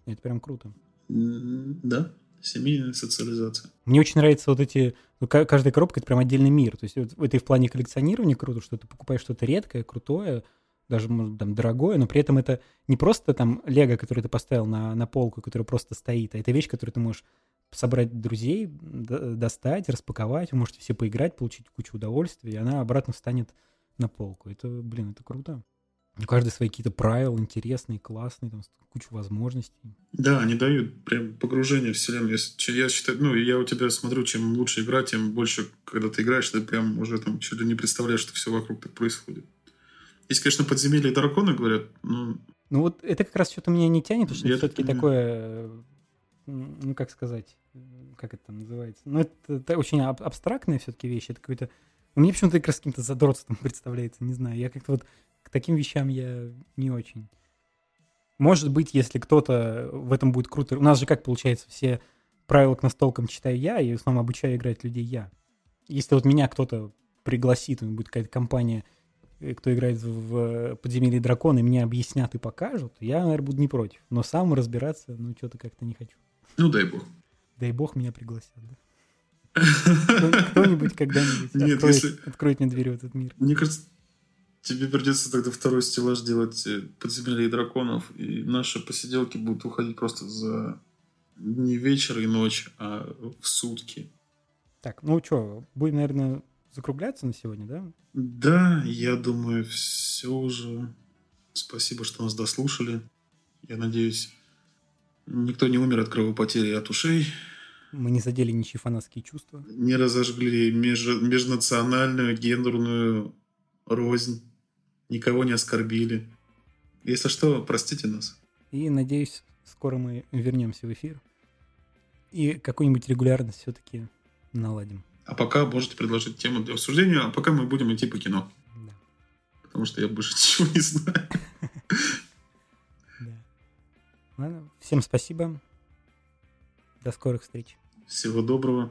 Это прям круто. Да, семейная социализация. Мне очень нравятся вот эти, ну, каждая коробка это прям отдельный мир. То есть это и в плане коллекционирования круто, что ты покупаешь что-то редкое, крутое, даже может, там дорогое, но при этом это не просто там лего, который ты поставил на, на полку, который просто стоит, а это вещь, которую ты можешь собрать друзей, достать, распаковать, вы можете все поиграть, получить кучу удовольствия, и она обратно встанет на полку. Это, блин, это круто. У каждой свои какие-то правила интересные, классные, там кучу возможностей. Да, они дают прям погружение в вселенную. Я считаю, ну, я у тебя смотрю, чем лучше игра, тем больше, когда ты играешь, ты прям уже там чуть ли не представляешь, что все вокруг так происходит. Есть, конечно, подземелья и драконы, говорят, но... Ну вот это как раз что-то меня не тянет, потому что это все-таки такое, ну как сказать, как это там называется? Ну это, это очень аб- абстрактная все-таки вещь, это какой-то... Мне почему-то как раз каким-то задротством *laughs* представляется, не знаю. Я как-то вот таким вещам я не очень. Может быть, если кто-то в этом будет круто... У нас же как получается, все правила к настолкам читаю я, и в основном обучаю играть людей я. Если вот меня кто-то пригласит, у будет какая-то компания, э, кто играет в подземелье дракона, и мне объяснят и покажут, я, наверное, буду не против. Но сам разбираться, ну, что-то как-то не хочу. Ну, дай бог. Дай бог меня пригласят, да. Кто-нибудь *laughs* когда-нибудь откроет мне дверь в этот мир. Мне кажется, Тебе придется тогда второй стеллаж делать э, подземелья драконов, и наши посиделки будут уходить просто за не вечер и ночь, а в сутки. Так, ну что, будем, наверное, закругляться на сегодня, да? Да, я думаю, все уже. Спасибо, что нас дослушали. Я надеюсь, никто не умер от кровопотери от ушей. Мы не задели ничьи фанатские чувства. Не разожгли меж... межнациональную гендерную рознь никого не оскорбили. Если что, простите нас. И надеюсь, скоро мы вернемся в эфир. И какую-нибудь регулярность все-таки наладим. А пока можете предложить тему для обсуждения, а пока мы будем идти по кино. Да. Потому что я больше *laughs* ничего не знаю. *laughs* Ладно, всем спасибо. До скорых встреч. Всего доброго.